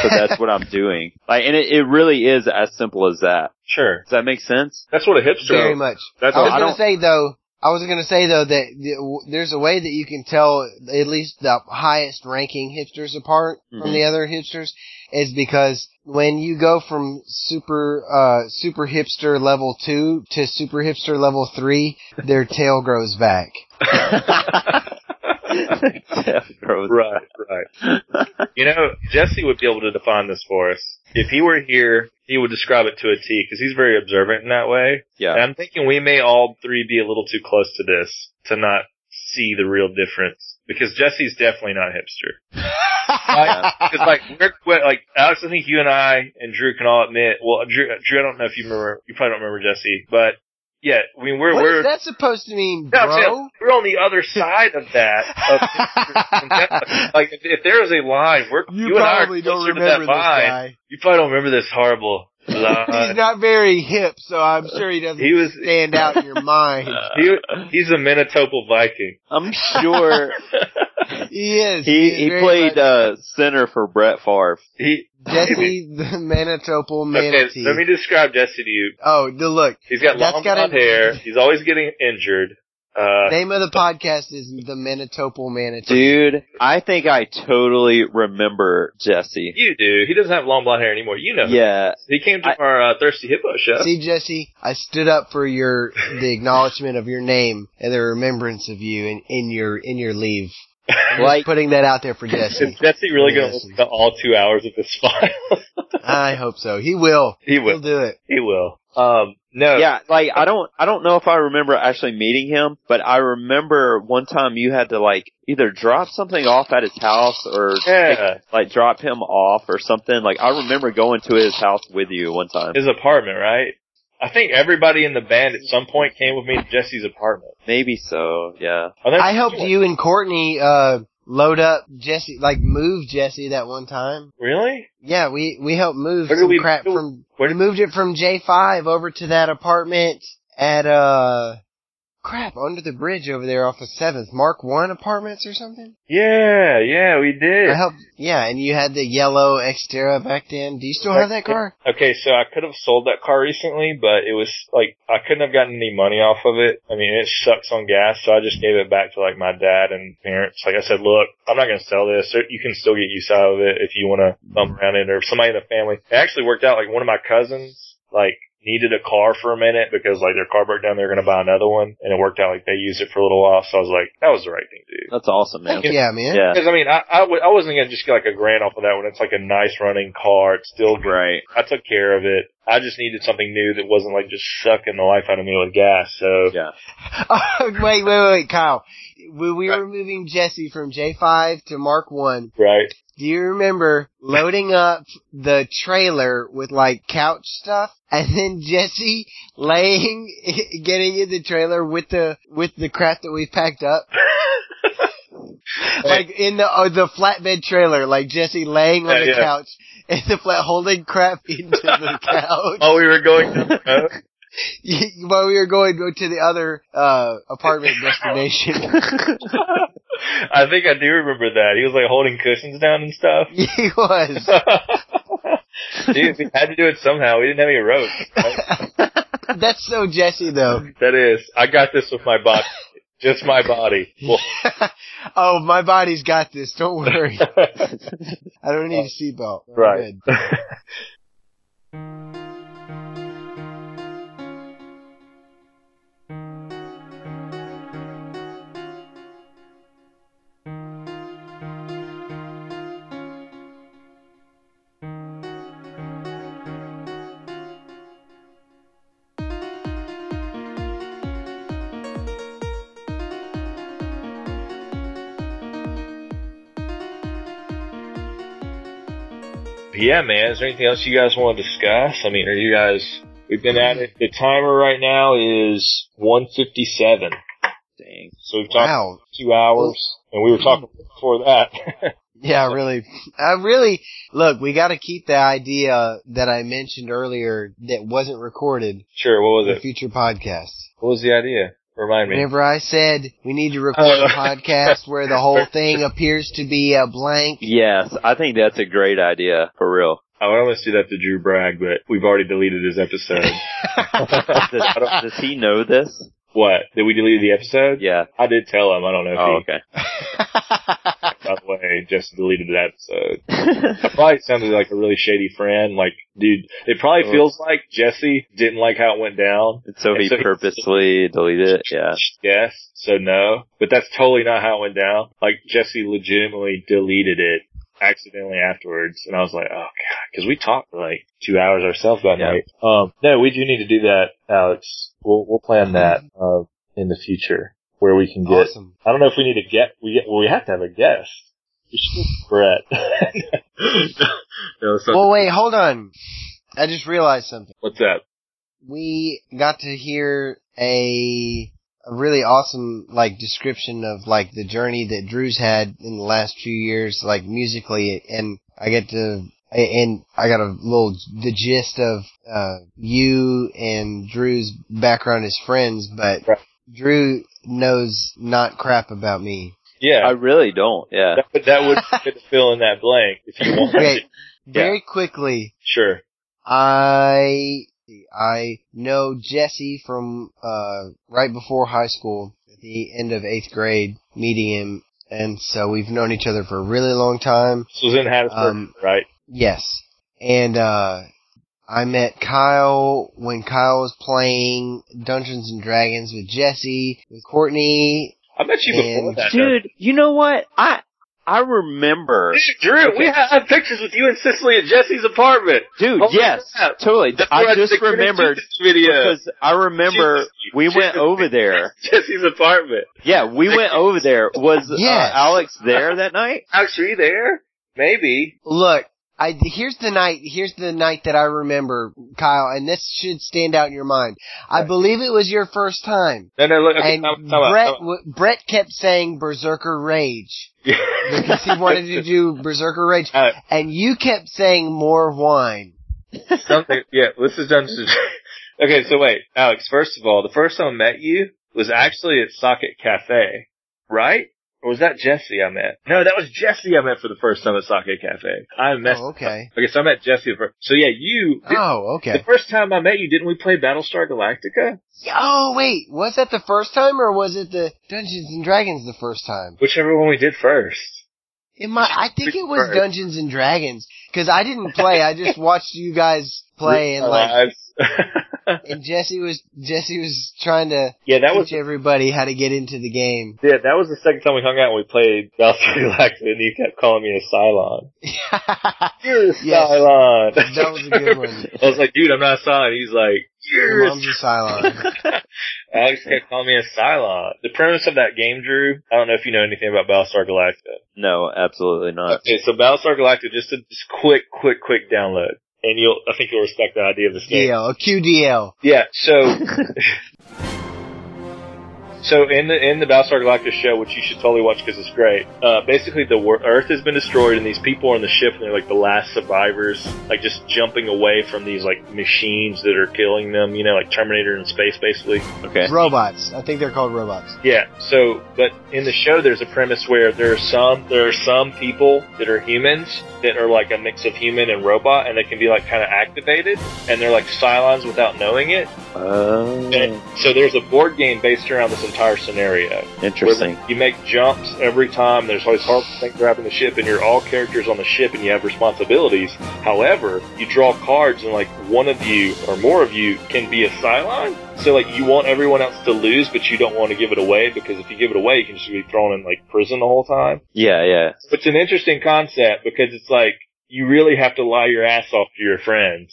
so that's what I'm doing. Like, and it, it really is as simple as that. sure. Does that make sense? That's what a hipster. Very much. That's I was what gonna say though. I was gonna say though that there's a way that you can tell at least the highest ranking hipsters apart from Mhm. the other hipsters is because when you go from super uh super hipster level two to super hipster level three, their tail grows back. Right, right. You know, Jesse would be able to define this for us. If he were here, he would describe it to a T because he's very observant in that way. And yeah. I'm thinking we may all three be a little too close to this to not see the real difference because Jesse's definitely not hipster. Because like we're, we're like Alex, I think you and I and Drew can all admit. Well, Drew, Drew, I don't know if you remember. You probably don't remember Jesse, but yeah, I mean we're What we're that supposed to mean, No, bro? saying we're on the other side of that. Of hipsters and Jesse. like if, if there is a line, we're you, you, and I are probably don't closer to remember that line. guy. You probably don't remember this horrible He's not very hip, so I'm sure he doesn't He was stand out in your mind. he, he's a Manitoba Viking. I'm sure He is. he, is he very played, uh, center for Brett Favre. He Jesse the Manitoba Okay, manatee. let me describe Jesse to you. oh, the look. He's got long gotta- blonde hair. He's always getting injured. Uh, Name of the podcast is the Manitoba manatee. Dude, I think I totally remember Jesse. you do. He doesn't have long blonde hair anymore. You know. Yeah. He came to I- our uh, Thirsty Hippo show. See, Jesse, I stood up for your the acknowledgement of your name and the remembrance of you in, in your in your leave. I'm just Like, putting that out there for Is Jesse. Jesse really going to Yes. listen to all two hours of this file? I hope so. He will. he He'll will. do it. He will. Um, no. yeah, like I don't, I don't know if I remember actually meeting him, but I remember one time you had to like either drop something off at his house or Yeah. like drop him off or something. Like I remember going to his house with you one time. His apartment, right? I think everybody in the band at some point came with me to Jesse's apartment. Maybe so, yeah. Oh, that's- I helped you and Courtney uh load up Jesse, like move Jesse that one time. Really? Yeah, we we helped move some we- crap from. where we moved it from J five over to that apartment at uh crap under the bridge over there off of Seventh Mark One Apartments or something. Yeah, yeah, we did. I helped. Yeah, and you had the yellow Xterra back then. Do you still have that car? Okay, so I could have sold that car recently, but it was like I couldn't have gotten any money off of it. I mean, it sucks on gas, so I just gave it back to like my dad and parents. Like I said, look, I'm not gonna sell this. You can still get use out of it if you want to bum around it, or if somebody in the family. It actually worked out. Like one of my cousins, like needed a car for a minute because like their car broke down. They were gonna buy another one, and it worked out. Like they used it for a little while, so I was like, that was the right thing to do. That's awesome, man. Heck yeah, man. Yeah. Because I mean, I, I, w- I wasn't gonna just get like a grand off of that one. It's like a nice running car. It's still good. Right. I took care of it. I just needed something new that wasn't like just sucking the life out of me with gas. So Yeah. Oh, wait, wait, wait, wait, Kyle. When we were moving Jesse from J5 to Mark 1, right. do you remember loading up the trailer with like couch stuff and then Jesse laying, getting in the trailer with the, with the crap that we packed up? like in the, uh, the flatbed trailer, like Jesse laying on Yeah, the yeah. couch and the flat, holding crap into the couch. Oh, we were going to. While we were going to the other, uh, apartment destination. I think I do remember that. He was like holding cushions down and stuff. he was. Dude, we had to do it somehow. We didn't have any ropes. That's so Jesse though. That is, I got this with my body. Just my body. Oh, my body's got this. Don't worry. I don't need a seatbelt. Right. Yeah, man. Is there anything else you guys want to discuss? I mean, are you guys? We've been at it. The timer right now is 157. Dang. So we've talked Wow. two hours, and we were talking before that. Yeah, really. I really look. We got to keep the idea that I mentioned earlier that wasn't recorded sure. What was it? future podcasts. What was the idea? Remind me. Whenever I said we need to record Oh. a podcast where the whole thing appears to be a blank, Yes, I think that's a great idea for real. I would almost do that to Drew Bragg, but we've already deleted his episode. Does, does he know this? what? Did we delete the episode? Yeah. I did tell him. I don't know if Oh, he, okay. by the way, just deleted that episode. I probably sounded like a really shady friend. Like, dude, it probably Oh. feels like Jesse didn't like how it went down. so he And so he- purposely deleted it. Yeah. Yes, so no. But that's totally not how it went down. Like, Jesse legitimately deleted it accidentally afterwards. And I was like, oh god, cause we talked for like two hours ourselves that Yeah. night. Um, no, we do need to do that, Alex. We'll, we'll plan that, uh, in the future where we can get, awesome. I don't know if we need to get, we get, well, we have to have a guest. We should get Brett. no, it's Well, wait, hold on. I just realized something. what's that? We got to hear a a really awesome like description of like the journey that Drew's had in the last few years, like musically, and I get to and I got a little the gist of uh you and Drew's background as friends, but Right. Drew knows not crap about me. Yeah. I really don't. Yeah. that, but that would fill in that blank if you want. Okay, very quickly, Sure. I I know Jesse from uh right before high school, at the end of eighth grade, meeting him, and so we've known each other for a really long time. This was in Hattiesburg, Um, right? Yes, and uh I met Kyle when Kyle was playing Dungeons and Dragons with Jesse, with Courtney. I met you before that. Dude, you know what? I I remember. Dude, Drew, we have pictures with you and Cicely at Jesse's apartment. Dude, Holy yes, crap. totally. That's I just remembered video. because I remember Jesus. we went over there. Jesse's apartment. Yeah, we went over there. Was uh, Alex there that night? Alex, were you there? Maybe. Look, I here's the night. Here's the night that I remember, Kyle, and this should stand out in your mind. I believe it was your first time. No, no, look. Okay, and Brett, Brett kept saying Berserker Rage because he wanted to do Berserker Rage, and you kept saying more wine. something. Yeah, this is done. Okay, so wait, Alex. First of all, the first time I met you was actually at Socket Cafe, right? Or was that Jesse I met? No, that was Jesse I met for the first time at Socket Cafe. I met. Oh, okay. Okay, so I met Jesse the first. So yeah, you. Oh, okay. The first time I met you, didn't we play Battlestar Galactica? Oh, wait, was that the first time, or was it the Dungeons and Dragons the first time? Whichever one we did first. It might. I think it was Dungeons and Dragons because I didn't play. I just watched you guys play, and like. And Jesse was Jesse was trying to yeah, that was teach everybody how to get into the game. yeah, that was the second time we hung out and we played Battlestar Galactica, and you kept calling me a Cylon. You're a Yes. Cylon. That was a good one. I was like, dude, I'm not a Cylon. He's like, Your you're a mom's a Cylon. Alex kept calling me a Cylon. The premise of that game, Drew, I don't know if you know anything about Battlestar Galactica. No, absolutely not. Okay, so Battlestar Galactica, just a just quick, quick, quick download. And you'll, I think you'll respect the idea of this game. DL, a QDL. Yeah, so So in the in the Battlestar Galactica show, which you should totally watch because it's great. Uh, basically, the wor- Earth has been destroyed, and these people are on the ship, and they're like the last survivors, like just jumping away from these like machines that are killing them. You know, like Terminator in space, basically. Okay. Robots. I think they're called robots. Yeah. So, but in the show, there's a premise where there are some there are some people that are humans that are like a mix of human and robot, and they can be like kind of activated, and they're like Cylons without knowing it. Oh, And so there's a board game based around this entire scenario. where interesting. You make jumps every time. There's always hard thing grabbing the ship, and you're all characters on the ship, and you have responsibilities. However, you draw cards, and like one of you or more of you can be a Cylon. So like you want everyone else to lose, but you don't want to give it away because if you give it away, you can just be thrown in like prison the whole time. Yeah, yeah. It's an interesting concept because it's like you really have to lie your ass off to your friends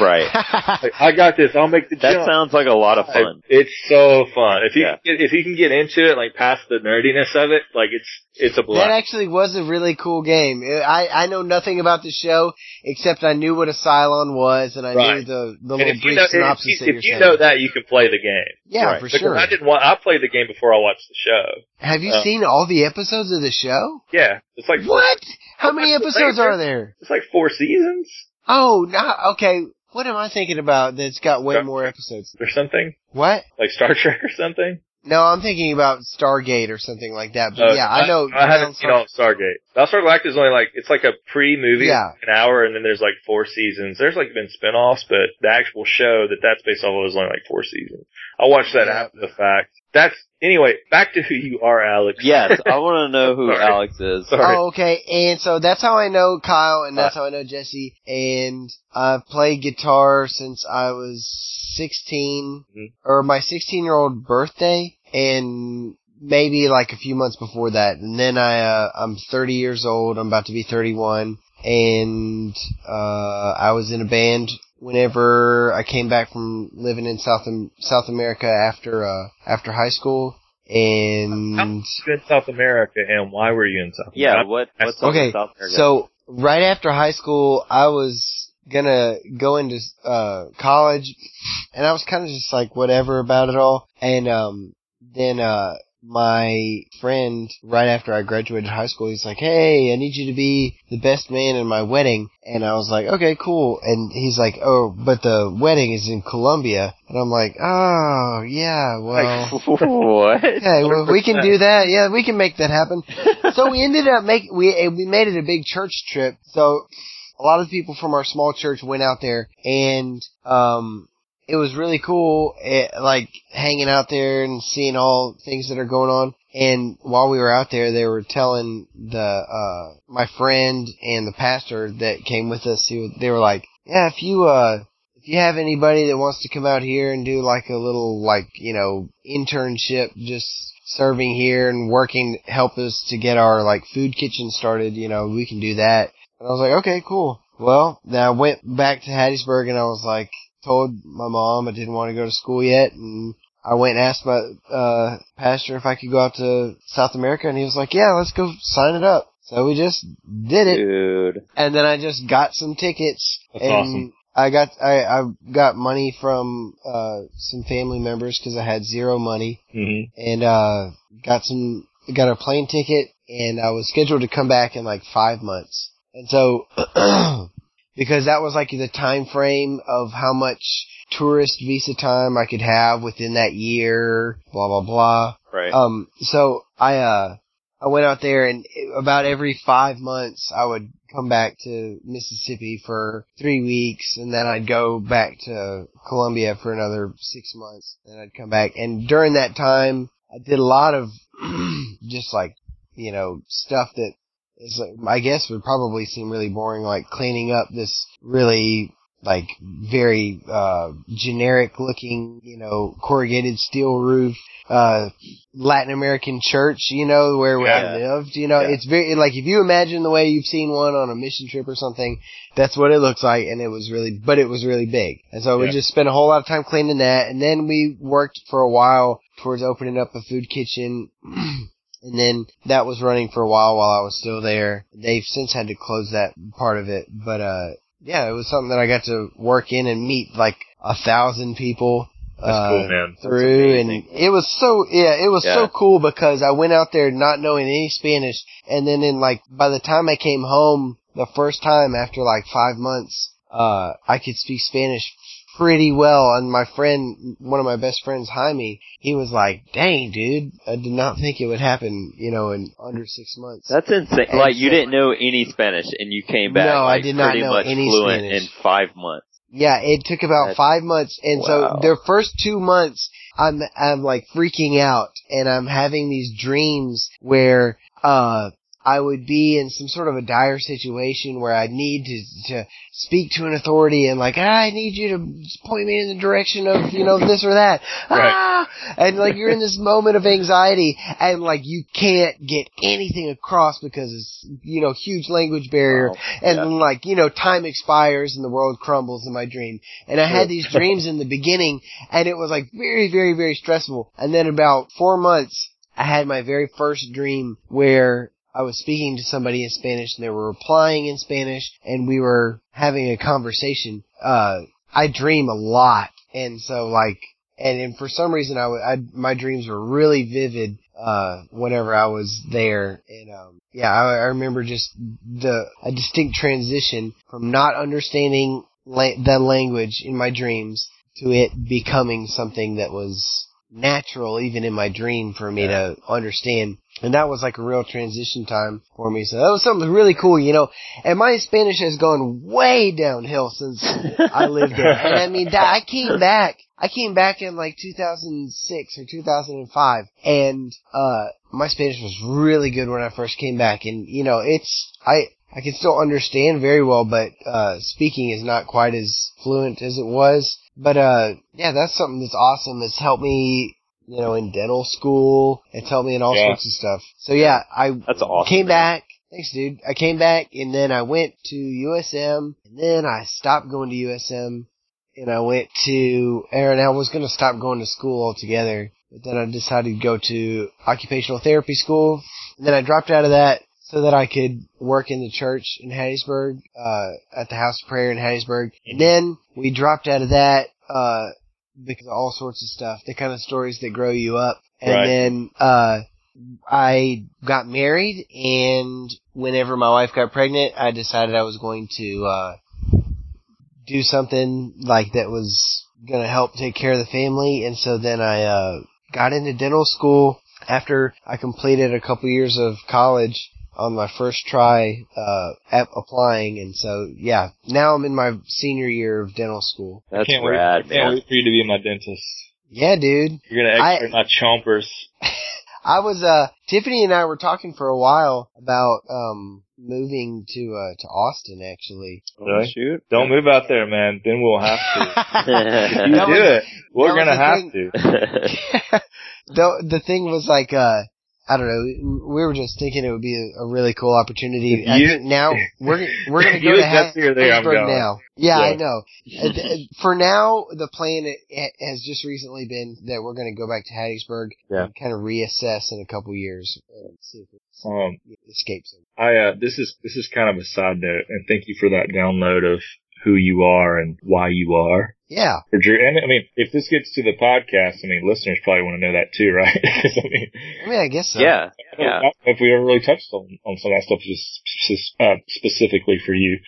Right. Like, I got this. I'll make the That jump. sounds like a lot of fun. It's so fun. If you Yeah. can get, if you can get into it, like past the nerdiness of it, like it's it's a That blast. actually was a really cool game. I I know nothing about the show except I knew what a Cylon was and I knew the the And little brief know, synopsis you, that you're if you saying. know that, you can play the game. yeah, Right. for Because sure. I didn't want. I played the game before I watched the show. Have you uh, seen all the episodes of the show? Yeah, it's like What? How many episodes are there? It's like four seasons Oh, not okay. What am I thinking about that's got way Yeah. more episodes? or something, What? like Star Trek or something. No, I'm thinking about Stargate or something like that. But Uh, yeah, I know. I, haven't seen all of Stargate. Battlestar Galactica is only like it's like a pre-movie, Yeah. an hour, and then there's like four seasons. There's like been spin-offs, but the actual show that that's based off of is only like four seasons. I watched that Yeah. after the fact. That's anyway. Back to who you are, Alex. Yes, I want to know who Sorry. Alex is. Sorry. Oh, okay. And so that's how I know Kyle, and that's how I know Jesse. And I've played guitar since I was 16, Mhm. or my 16 year old birthday, and maybe like a few months before that. And then I, uh, I'm 30 years old. I'm about to be 31, and uh, I was in a band whenever I came back from living in South South America after uh, after high school. And How you in South America, and why were you in South? Yeah, what, what's Okay, South America? so right after high school, I was gonna go into uh college, and I was kind of just like whatever about it all. And um, then uh, my friend, right after I graduated high school, he's like, "Hey, I need you to be the best man in my wedding." And I was like, "Okay, cool." And he's like, "Oh, but the wedding is in Colombia." And I'm like, "Oh, yeah, well." what? Okay, well, we can do that. Yeah, we can make that happen. so we ended up make we we made it a big church trip. So a lot of people from our small church went out there, and um, it was really cool. eh, like hanging out there and seeing all things that are going on. And while we were out there, they were telling the uh my friend and the pastor that came with us. He, they were like, "Yeah, if you uh." if you have anybody that wants to come out here and do like a little like you know internship just serving here and working help us to get our like food kitchen started you know we can do that and i was like okay cool well then i went back to hattiesburg and i was like told my mom i didn't want to go to school yet and I went and asked my uh pastor if I could go out to South America and he was like, "Yeah, let's go sign it up." So we just did it Dude. and then I just got some tickets That's and awesome. I got I I got money from uh some family members because I had zero money hmm and uh got some got a plane ticket and I was scheduled to come back in like five months and so because that was like the time frame of how much tourist visa time I could have within that year blah blah blah Right. um, so I, uh, I went out there and about every five months I would come back to Mississippi for three weeks and then I'd go back to Colombia for another six months and I'd come back. And during that time I did a lot of just like, you know, stuff that is I guess would probably seem really boring, like cleaning up this really like very uh generic looking, you know, corrugated steel roof uh Latin American church, you know, where Yeah. I lived, you know, Yeah. it's very like if you imagine the way you've seen one on a mission trip or something, that's what it looks like and it was really but it was really big. And so we just spent a whole lot of time cleaning that and then we worked for a while towards opening up a food kitchen and then that was running for a while while I was still there. They've since had to close that part of it, but uh yeah, it was something that I got to work in and meet like a thousand people That's uh, cool, man. through, and it was so yeah, it was Yeah. so cool because I went out there not knowing any Spanish, and then in like by the time I came home the first time after like five months, uh, I could speak Spanish pretty well, and my friend, one of my best friends, Jaime, he was like, "Dang, dude, I did not think it would happen, you know, in under six months." That's insane. And Like you didn't know any Spanish and you came back No, I did not pretty know much any fluent Spanish. in five months. Yeah, it took about That's- five months, and Wow. so the first two months, I'm I'm like freaking out, and I'm having these dreams where uh I would be in some sort of a dire situation where I'd need to to speak to an authority and like, ah, I need you to point me in the direction of you know this or that, Right. ah, and like you're in this moment of anxiety and like you can't get anything across because it's you know huge language barrier Wow. and Yeah. like you know time expires and the world crumbles in my dream and i had these dreams in the beginning and it was like very very very stressful and then about four months i had my very first dream where i was speaking to somebody in spanish and they were replying in spanish and we were having a conversation. Uh i dream a lot and so like and, and for some reason I, I my dreams were really vivid uh whenever I was there. And um yeah I, I remember just the a distinct transition from not understanding la- the language in my dreams to it becoming something that was natural even in my dream for me to understand and that was like a real transition time for me so that was something really cool you know and my Spanish has gone way downhill since I lived there. And I mean, that, I came back. I came back in like 2006 or 2005, and uh, my Spanish was really good when I first came back. And you know, it's I I can still understand very well, but uh, speaking is not quite as fluent as it was. But uh, yeah, that's something that's awesome. It's helped me. You know, in dental school, it's helped me in all Yeah. sorts of stuff. So yeah, I That's awesome. came man. back. Thanks, dude. I came back and then I went to USM and then I stopped going to USM and I went to, and I was going to stop going to school altogether, but then I decided to go to occupational therapy school and then I dropped out of that so that I could work in the church in Hattiesburg, uh, at the House of Prayer in Hattiesburg. And then we dropped out of that, uh, because of all sorts of stuff, the kind of stories that grow you up. And Right. then, uh, I got married and whenever my wife got pregnant, I decided I was going to, uh, do something like that was gonna help take care of the family. And so then I, uh, got into dental school after I completed a couple years of college on my first try, uh, at applying. And so, yeah, now I'm in my senior year of dental school. That's can't wait, rad, I can't man. wait for you to be my dentist. Yeah, dude. You're gonna I- expert my chompers. I was uh Tiffany and I were talking for a while about um moving to uh to Austin actually. Really? Oh, shoot. Don't move out there, man. Then we'll have to. You That do was- it, we're gonna have thing. to. the the thing was like uh I don't know. We were just thinking it would be a, a really cool opportunity. I you- think now we're we're gonna go to and Jesse are there, I'm Hattiesburg now. Yeah, Yeah. I know. For now, the plan has just recently been that we're going to go back to Hattiesburg Yeah. and kind of reassess in a couple years and see if it Um, escapes. Them. I uh, this is this is kind of a side note, and thank you for that download of who you are and why you are. Yeah, For Drew, and I mean, if this gets to the podcast, I mean, listeners probably want to know that too, right? I mean, I mean, I guess so. yeah. Yeah. know if we ever really touched on, on some of that stuff just just, uh, specifically for you.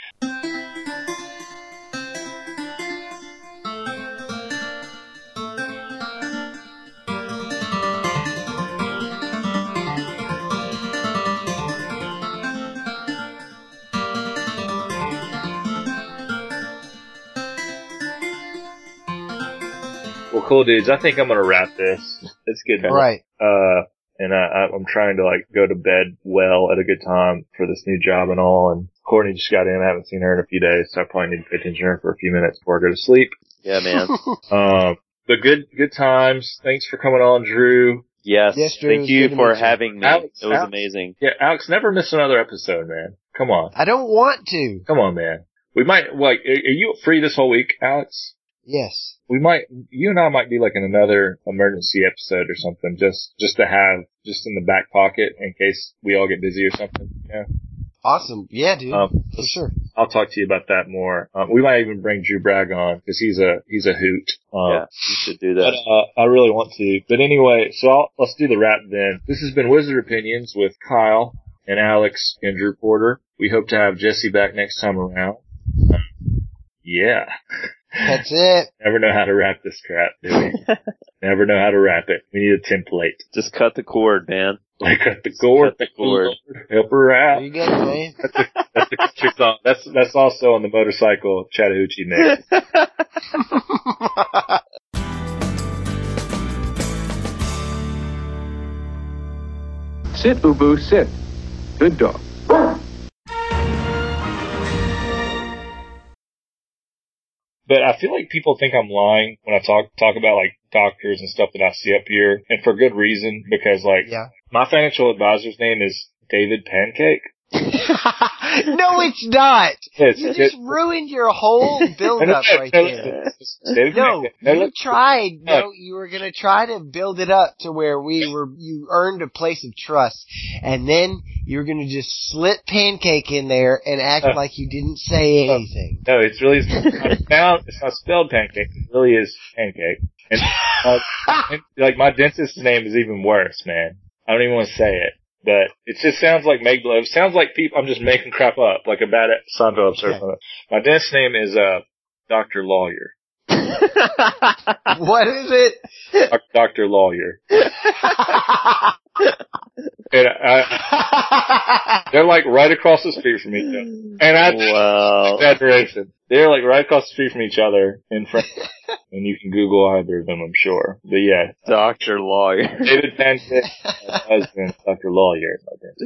Cool dudes. I think I'm gonna wrap this. It's good. Right. Uh, and I, I- I'm trying to like go to bed well at a good time for this new job and all. And Courtney just got in. I haven't seen her in a few days, so I probably need to pay attention to her for a few minutes before I go to sleep. Yeah, man. Um, but good, good times. Thanks for coming on, Drew. Yes. Yes, Drew, Thank you for having me. Alex, it was Alex. amazing. Yeah, Alex, never miss another episode, man. Come on, I don't want to. come on, man. We might like. Are are you free this whole week, Alex? Yes. We might. You and I might be like in another emergency episode or something, just just to have just in the back pocket in case we all get busy or something. Yeah. Awesome. Yeah, dude. Um, for sure. I'll talk to you about that more. Um, we might even bring Drew Bragg on because he's a he's a hoot. Um, yeah. You should do But that. uh, I really want to. But anyway, so I'll, let's do the wrap then. This has been Wizard Opinions with Kyle and Alex and Drew Porter. We hope to have Jesse back next time around. Um, yeah. That's it. Never know how to wrap this crap, do we? Never know how to wrap it. We need a template. Just cut the cord, man. Like cut the cord. cut the cord. Help her There out. you go, man. That's the country song. That's that's also on the motorcycle Chattahoochee mix. Sit, Ubu, sit. Good dog. But I feel like people think I'm lying when I talk talk about like doctors and stuff that I see up here, and for good reason because like Yeah. my financial advisor's name is David Pancake. no, it's not. You just ruined your whole build up no, right there. No, you tried. No. You were gonna try to build it up to where we were. You earned a place of trust, and then you were gonna just slip pancake in there and act Uh. like you didn't say Uh. anything. no, it's really it's not, it's not spelled pancake. It really is pancake. And, uh, and like my dentist's name is even worse, man. I don't even want to say it. But it just sounds like make believe. Sounds like people. I'm just making crap up, like a bad Seinfeld episode. something. My dentist's name is uh Doctor Lawyer. what is it? Doc- Doctor Lawyer. And I, they're like right across the street from each other. And I wow. exaggeration. They're like right across the street from each other in front. and you can Google either of them, I'm sure. But yeah, Doctor Lawyer. David Pancake, husband, Dr. Lawyer. is my dentist.